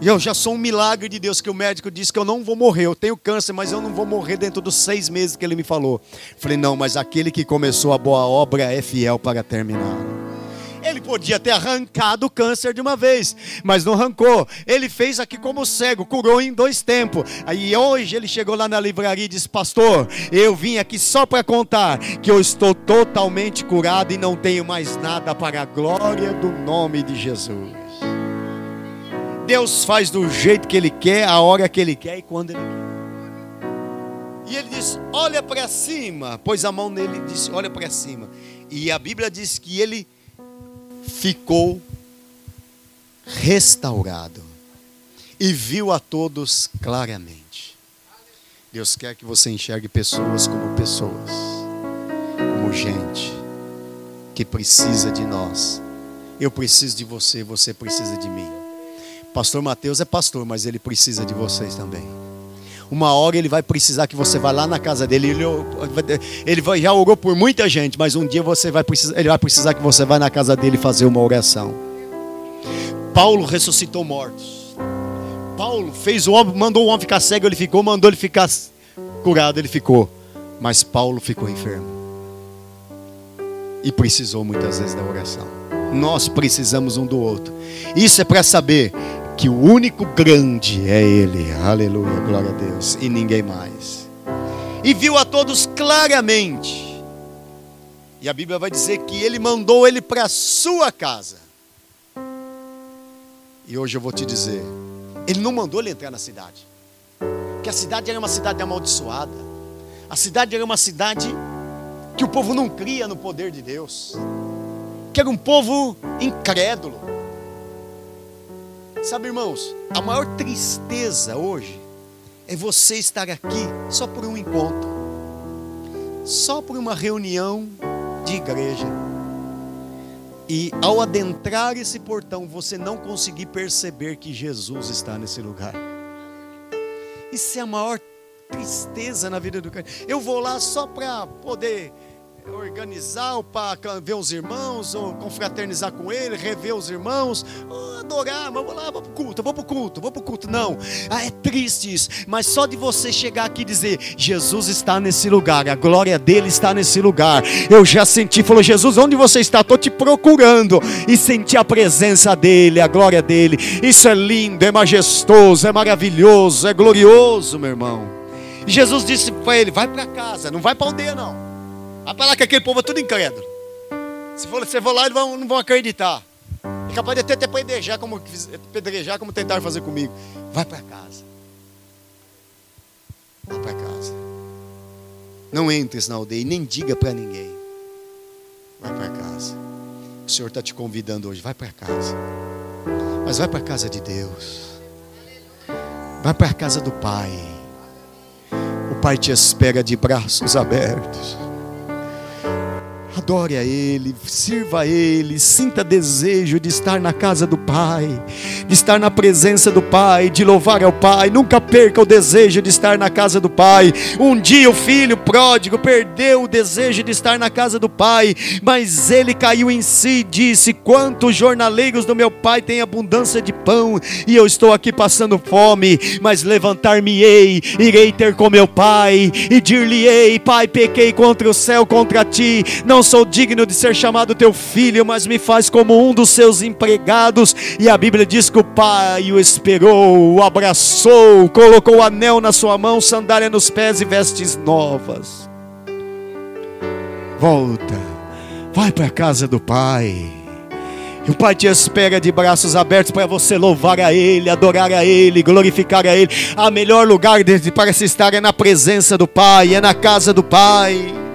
E eu já sou um milagre de Deus, que o médico disse que eu não vou morrer. Eu tenho câncer, mas eu não vou morrer dentro dos seis meses que ele me falou. Falei: Não, mas aquele que começou a boa obra é fiel para terminar. Ele podia ter arrancado o câncer de uma vez, mas não arrancou. Ele fez aqui como cego, curou em dois tempos. Aí hoje ele chegou lá na livraria e disse: Pastor, eu vim aqui só para contar que eu estou totalmente curado e não tenho mais nada para a glória do nome de Jesus. Deus faz do jeito que Ele quer, a hora que Ele quer e quando Ele quer. E ele diz: Olha para cima. Pôs a mão nele e disse: Olha para cima. E a Bíblia diz que ele ficou restaurado e viu a todos claramente. Deus quer que você enxergue pessoas como pessoas, como gente que precisa de nós. Eu preciso de você, você precisa de mim. Pastor Mateus é pastor, mas ele precisa de vocês também. Uma hora ele vai precisar que você vá lá na casa dele. Ele, ele já orou por muita gente, mas um dia você vai precisar, ele vai precisar que você vá na casa dele fazer uma oração. Paulo ressuscitou mortos. Paulo fez o homem, mandou o homem ficar cego, ele ficou, mandou ele ficar curado, ele ficou. Mas Paulo ficou enfermo. E precisou muitas vezes da oração. Nós precisamos um do outro. Isso é para saber que o único grande é Ele. Aleluia, glória a Deus. E ninguém mais. E viu a todos claramente. E a Bíblia vai dizer que ele mandou ele para a sua casa. E hoje eu vou te dizer, ele não mandou ele entrar na cidade. Que a cidade era uma cidade amaldiçoada. A cidade era uma cidade que o povo não cria no poder de Deus. Que era um povo incrédulo Sabe, irmãos, a maior tristeza hoje é você estar aqui só por um encontro, só por uma reunião de igreja. E ao adentrar esse portão, você não conseguir perceber que Jesus está nesse lugar. Isso é a maior tristeza na vida do cara. Eu vou lá só para poder organizar para ver os irmãos, ou confraternizar com ele, rever os irmãos, adorar, vamos lá, vamos pro culto, vamos pro culto, vamos pro culto. Não, ah, é triste isso, mas só de você chegar aqui e dizer: Jesus está nesse lugar, a glória dele está nesse lugar. Eu já senti, falou: Jesus, onde você está? Estou te procurando e senti a presença dele, a glória dele. Isso é lindo, é majestoso, é maravilhoso, é glorioso, meu irmão. Jesus disse para ele: vai para casa, não vai para aldeia não. Para lá que aquele povo é tudo incrédulo. Se você for lá, eles vão, não vão acreditar. É capaz de até, até pedrejar como, pedrejar como tentaram fazer comigo. Vai para casa. Vai para casa. Não entres na aldeia e nem diga para ninguém. Vai para casa. O Senhor está te convidando hoje. Vai para casa. Mas vai para a casa de Deus. Vai para a casa do Pai. O Pai te espera de braços abertos. Adore a Ele, sirva a Ele, sinta desejo de estar na casa do Pai, de estar na presença do Pai, de louvar ao Pai. Nunca perca o desejo de estar na casa do Pai. Um dia o filho pródigo perdeu o desejo de estar na casa do Pai, mas ele caiu em si e disse: Quantos jornaleiros do meu Pai têm abundância de pão e eu estou aqui passando fome, mas levantar-me-ei, irei ter com meu Pai e dir-lhe-ei: Pai, pequei contra o céu, contra ti, não sou digno de ser chamado teu filho, mas me faz como um dos seus empregados. E a Bíblia diz que o pai o esperou, o abraçou, colocou o anel na sua mão, sandália nos pés e vestes novas. Volta, vai para a casa do pai. E o Pai te espera de braços abertos para você louvar a Ele, adorar a Ele, glorificar a Ele. A melhor lugar para se estar é na presença do Pai, é na casa do Pai.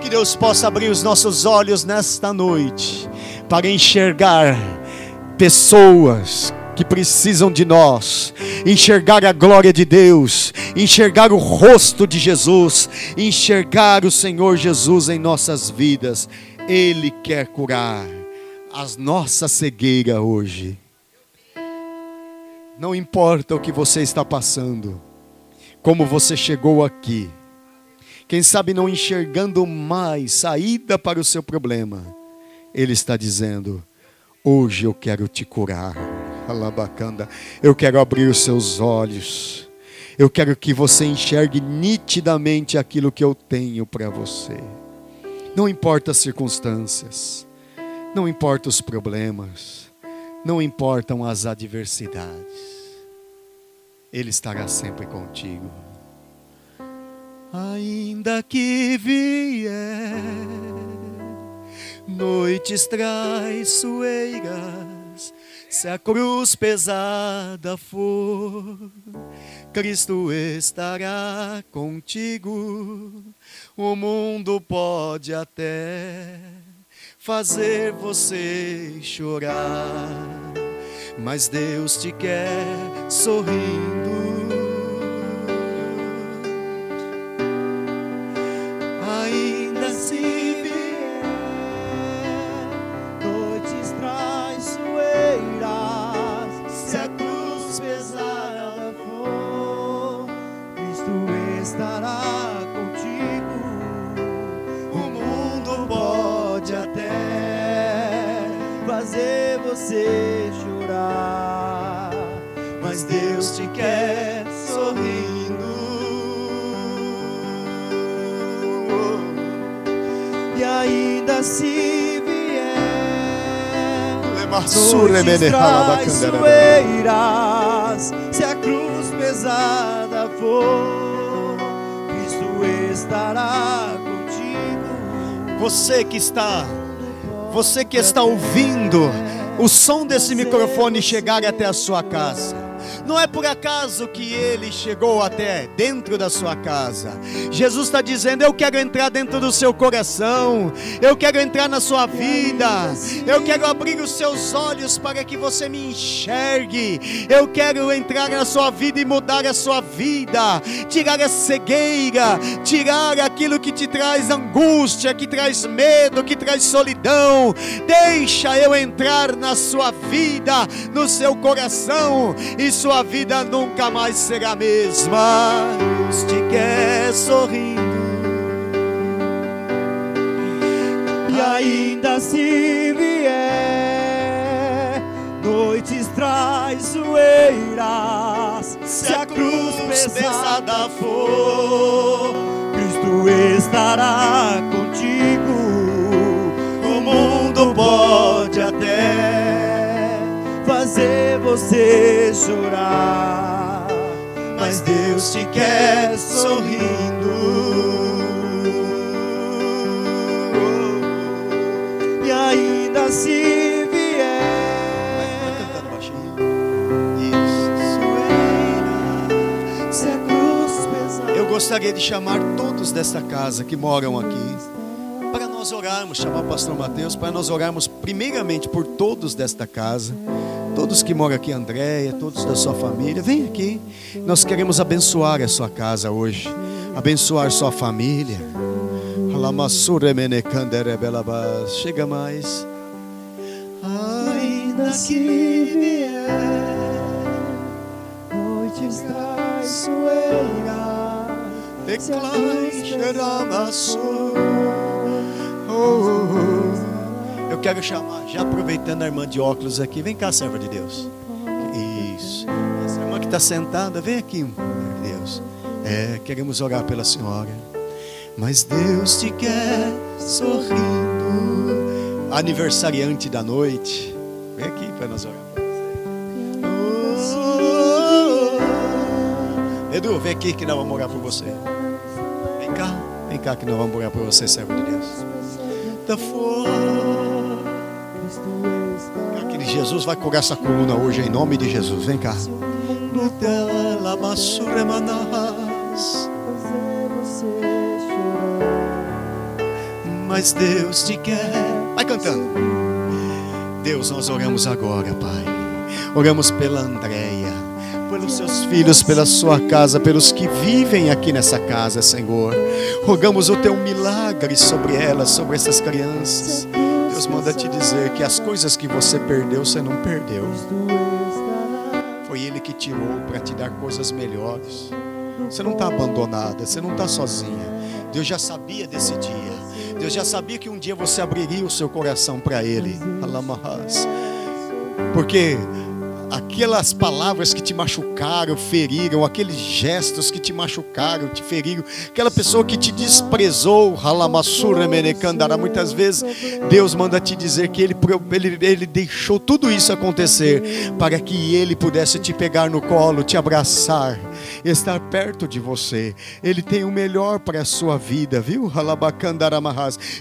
Que Deus possa abrir os nossos olhos nesta noite para enxergar pessoas que precisam de nós, enxergar a glória de Deus, enxergar o rosto de Jesus, enxergar o Senhor Jesus em nossas vidas. Ele quer curar a nossa cegueira hoje. Não importa o que você está passando, como você chegou aqui, quem sabe não enxergando mais saída para o seu problema, Ele está dizendo: Hoje eu quero te curar, Alabacanda, eu quero abrir os seus olhos, eu quero que você enxergue nitidamente aquilo que eu tenho para você. Não importa as circunstâncias, não importa os problemas, não importam as adversidades, Ele estará sempre contigo. Ainda que vier noites traiçoeiras, se a cruz pesada for, Cristo estará contigo o mundo pode até fazer você chorar, mas Deus te quer sorrindo. Ainda se vier noites traiçoeiras, se a cruz pesada for, Cristo estará fazer você chorar, mas Deus te quer se vier noites traiçoeiras, se a cruz pesada for, Cristo estará contigo. Você que está você que está ouvindo o som desse microfone chegar até a sua casa. Não é por acaso que ele chegou até dentro da sua casa. Jesus está dizendo: Eu quero entrar dentro do seu coração, eu quero entrar na sua vida, eu quero abrir os seus olhos para que você me enxergue. Eu quero entrar na sua vida e mudar a sua vida, tirar a cegueira, tirar aquilo que te traz angústia, que traz medo, que traz solidão. Deixa eu entrar na sua vida, no seu coração e sua sua vida nunca mais será a mesma. Deus te quer sorrindo. E ainda se vier noites traiçoeiras, se a cruz pesada for, Cristo estará contigo. Fazer você chorar, mas Deus te quer sorrindo. E ainda se vier, vai cantando baixinho. Isso. Eu gostaria de chamar todos desta casa que moram aqui para nós orarmos, chamar o pastor Mateus, para nós orarmos primeiramente por todos desta casa todos que moram aqui, Andréia, todos da sua família, vem aqui. Nós queremos abençoar a sua casa hoje, abençoar sua família. Chega mais. Ainda que vier noites traiçoeiras, declare xeramassur. Oh, oh, oh. Eu quero chamar, já aproveitando a irmã de óculos aqui, vem cá, serva de Deus. Isso. Essa irmã que está sentada, vem aqui, Deus. É, queremos orar pela senhora. Mas Deus te quer sorrindo. Aniversariante da noite. Vem aqui para nós orar. Oh, Edu, vem aqui que nós vamos orar por você. Vem cá, vem cá que nós vamos orar por você, servo de Deus. Da que Jesus vai curar essa coluna hoje em nome de Jesus. Vem cá. Mas Deus te quer. Vai cantando. Deus, nós oramos agora, Pai. Oramos pela Andréia, pelos seus filhos, pela sua casa, pelos que vivem aqui nessa casa, Senhor. Rogamos o teu milagre sobre elas, sobre essas crianças. Deus manda te dizer que as coisas que você perdeu, você não perdeu. Foi Ele que tirou para te dar coisas melhores. Você não está abandonada, você não está sozinha. Deus já sabia desse dia. Deus já sabia que um dia você abriria o seu coração para Ele. Porque aquelas palavras que te machucaram, feriram, aqueles gestos que te machucaram, te feriram, aquela pessoa que te desprezou, muitas vezes Deus manda te dizer que ele, ele, ele deixou tudo isso acontecer para que Ele pudesse te pegar no colo, te abraçar, estar perto de você. Ele tem o melhor para a sua vida, viu?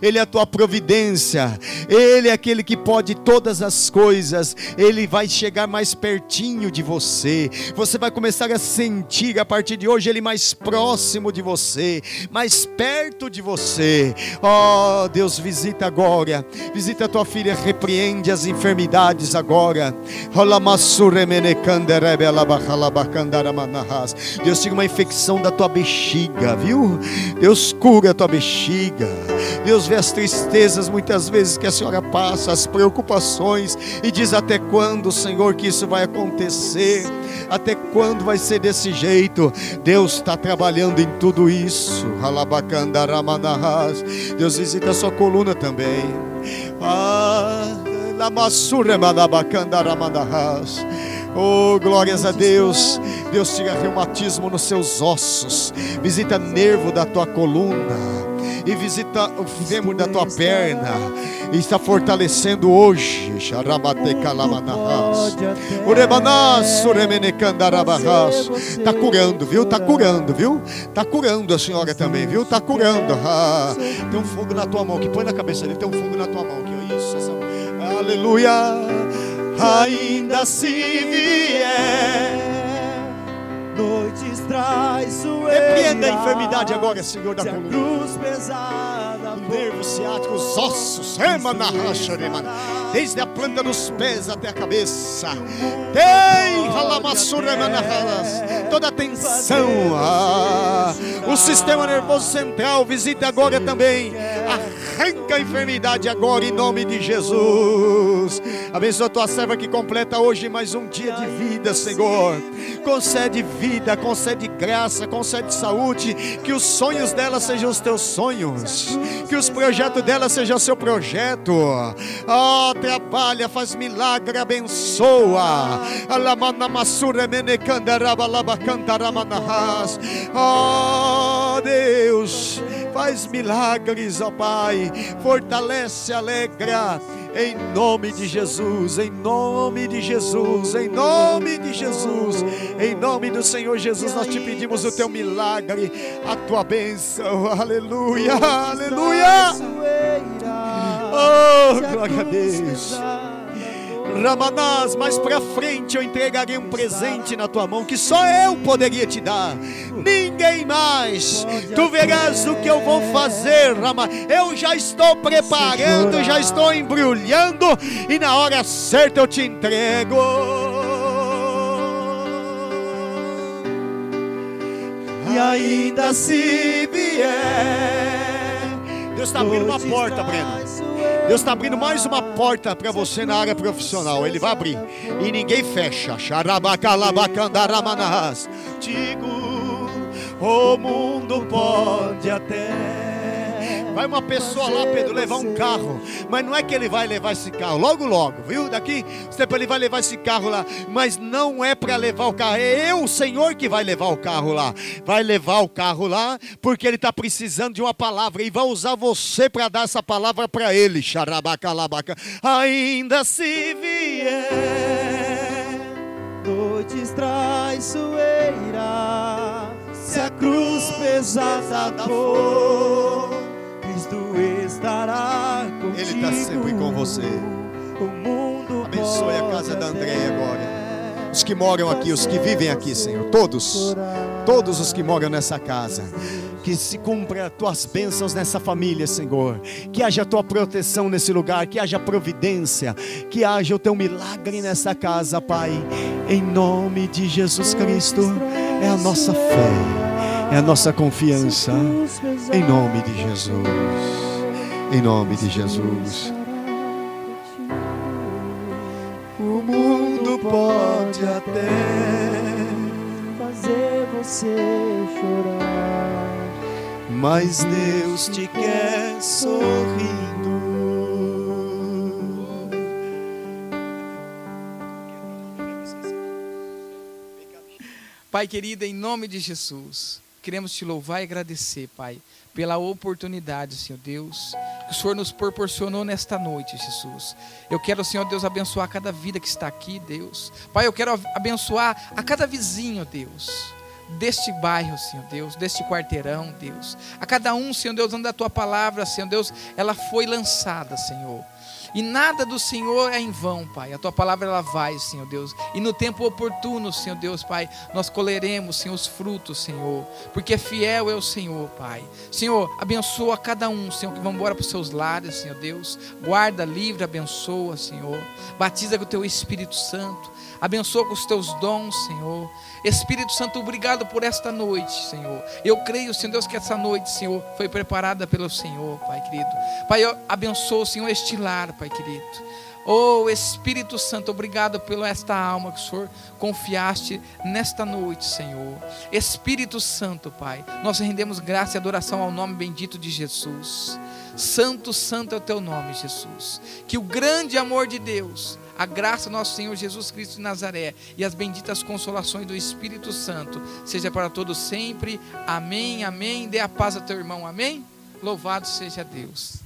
Ele é a tua providência, Ele é aquele que pode todas as coisas, Ele vai chegar mais pertinho de você. Você vai começar a sentir a partir de hoje Ele mais próximo de você, mais perto de você. Oh, Deus, visita agora, visita a tua filha, repreende as enfermidades agora. Deus, tira uma infecção da tua bexiga, viu? Deus cura a tua bexiga. Deus vê as tristezas muitas vezes que a senhora passa, as preocupações, e diz até quando, Senhor, que isso vai acontecer? Até quando vai ser desse jeito? Deus está trabalhando em tudo isso. Deus visita a sua coluna também. Oh, glórias a Deus. Deus tira reumatismo nos seus ossos. Visita nervo da tua coluna e visita o fêmur da tua perna e está fortalecendo hoje. Está curando, viu? Está curando, viu? Está curando a senhora também, viu? Está curando. Ah, tem um fogo na tua mão que põe na cabeça dele. Tem um fogo na tua mão que isso. Essa... Aleluia. Ainda se vier noites traiçoeiras. Repreenda a enfermidade agora, Senhor da coluna. Cruz pesada, o nervo ciático, os ossos, desde a planta dos pés até a cabeça. Toda a tensão. Ah, o sistema nervoso central visita agora também. Arranca a enfermidade agora em nome de Jesus. Abençoa a tua serva que completa hoje mais um dia de vida, Senhor. Concede vida, concede graça, concede saúde, que os sonhos dela sejam os teus sonhos, que os projetos dela sejam o seu projeto. Oh, trabalha, faz milagre, abençoa. Oh, Deus, faz milagres, ó Pai, fortalece, alegra em nome de Jesus, em nome de Jesus, em nome de Jesus, em nome do Senhor Jesus, nós te pedimos o teu milagre, a tua bênção, aleluia, aleluia. Oh, glória a Deus. Ramanás, mais para frente eu entregarei um presente na tua mão que só eu poderia te dar, ninguém mais. Tu verás o que eu vou fazer, Rama. Eu já estou preparando, já estou embrulhando e na hora certa eu te entrego. E ainda se vier Deus está abrindo uma porta, Breno. Deus está abrindo mais uma porta para você na área profissional. Ele vai abrir. E ninguém fecha. Xarabacalabacandaramanas. Digo, o mundo pode até. Vai uma pessoa lá, Pedro, levar um carro. Mas não é que ele vai levar esse carro. Logo, logo, viu? Daqui, tempo ele vai levar esse carro lá. Mas não é para levar o carro. É eu, o Senhor, que vai levar o carro lá. Vai levar o carro lá, porque ele está precisando de uma palavra. E vai usar você para dar essa palavra para ele. Xarabacalabaca. Ainda se vier noites traiçoeiras, se a cruz pesada for, Cristo estará contigo. Ele está sempre com você. O mundo Abençoe a casa da Andréia agora. Os que moram aqui, os que vivem aqui, Senhor. Todos. Todos os que moram nessa casa. Que se cumpra as tuas bênçãos nessa família, Senhor. Que haja a tua proteção nesse lugar. Que haja providência. Que haja o teu milagre nessa casa, Pai. Em nome de Jesus Cristo. É a nossa fé. É a nossa confiança. Em nome de Jesus. Em nome de Jesus. O mundo pode até fazer você chorar. Mas Deus te quer sorrindo. Pai querido, em nome de Jesus, queremos te louvar e agradecer, Pai, pela oportunidade, Senhor Deus, que o Senhor nos proporcionou nesta noite, Jesus. Eu quero, Senhor Deus, abençoar cada vida que está aqui, Deus. Pai, eu quero abençoar a cada vizinho, Deus. Deste bairro, Senhor Deus, deste quarteirão, Deus. A cada um, Senhor Deus, onde a tua palavra, Senhor Deus, ela foi lançada, Senhor. E nada do Senhor é em vão, Pai. A tua palavra ela vai, Senhor Deus. E no tempo oportuno, Senhor Deus, Pai, nós colheremos, Senhor, os frutos, Senhor. Porque fiel é o Senhor, Pai. Senhor, abençoa cada um, Senhor, que vão embora para os seus lares, Senhor Deus. Guarda, livre, abençoa, Senhor. Batiza com o teu Espírito Santo. Abençoa com os teus dons, Senhor. Espírito Santo, obrigado por esta noite, Senhor. Eu creio, Senhor Deus, que essa noite, Senhor, foi preparada pelo Senhor, Pai querido. Pai, eu abençoo, Senhor, este lar, Pai querido. Oh Espírito Santo, obrigado pela esta alma que o Senhor confiaste nesta noite, Senhor. Espírito Santo, Pai, nós rendemos graça e adoração ao nome bendito de Jesus. Santo, santo é o teu nome, Jesus. Que o grande amor de Deus, a graça nosso Senhor Jesus Cristo de Nazaré e as benditas consolações do Espírito Santo seja para todos sempre. Amém, amém. Dê a paz ao teu irmão, amém. Louvado seja Deus.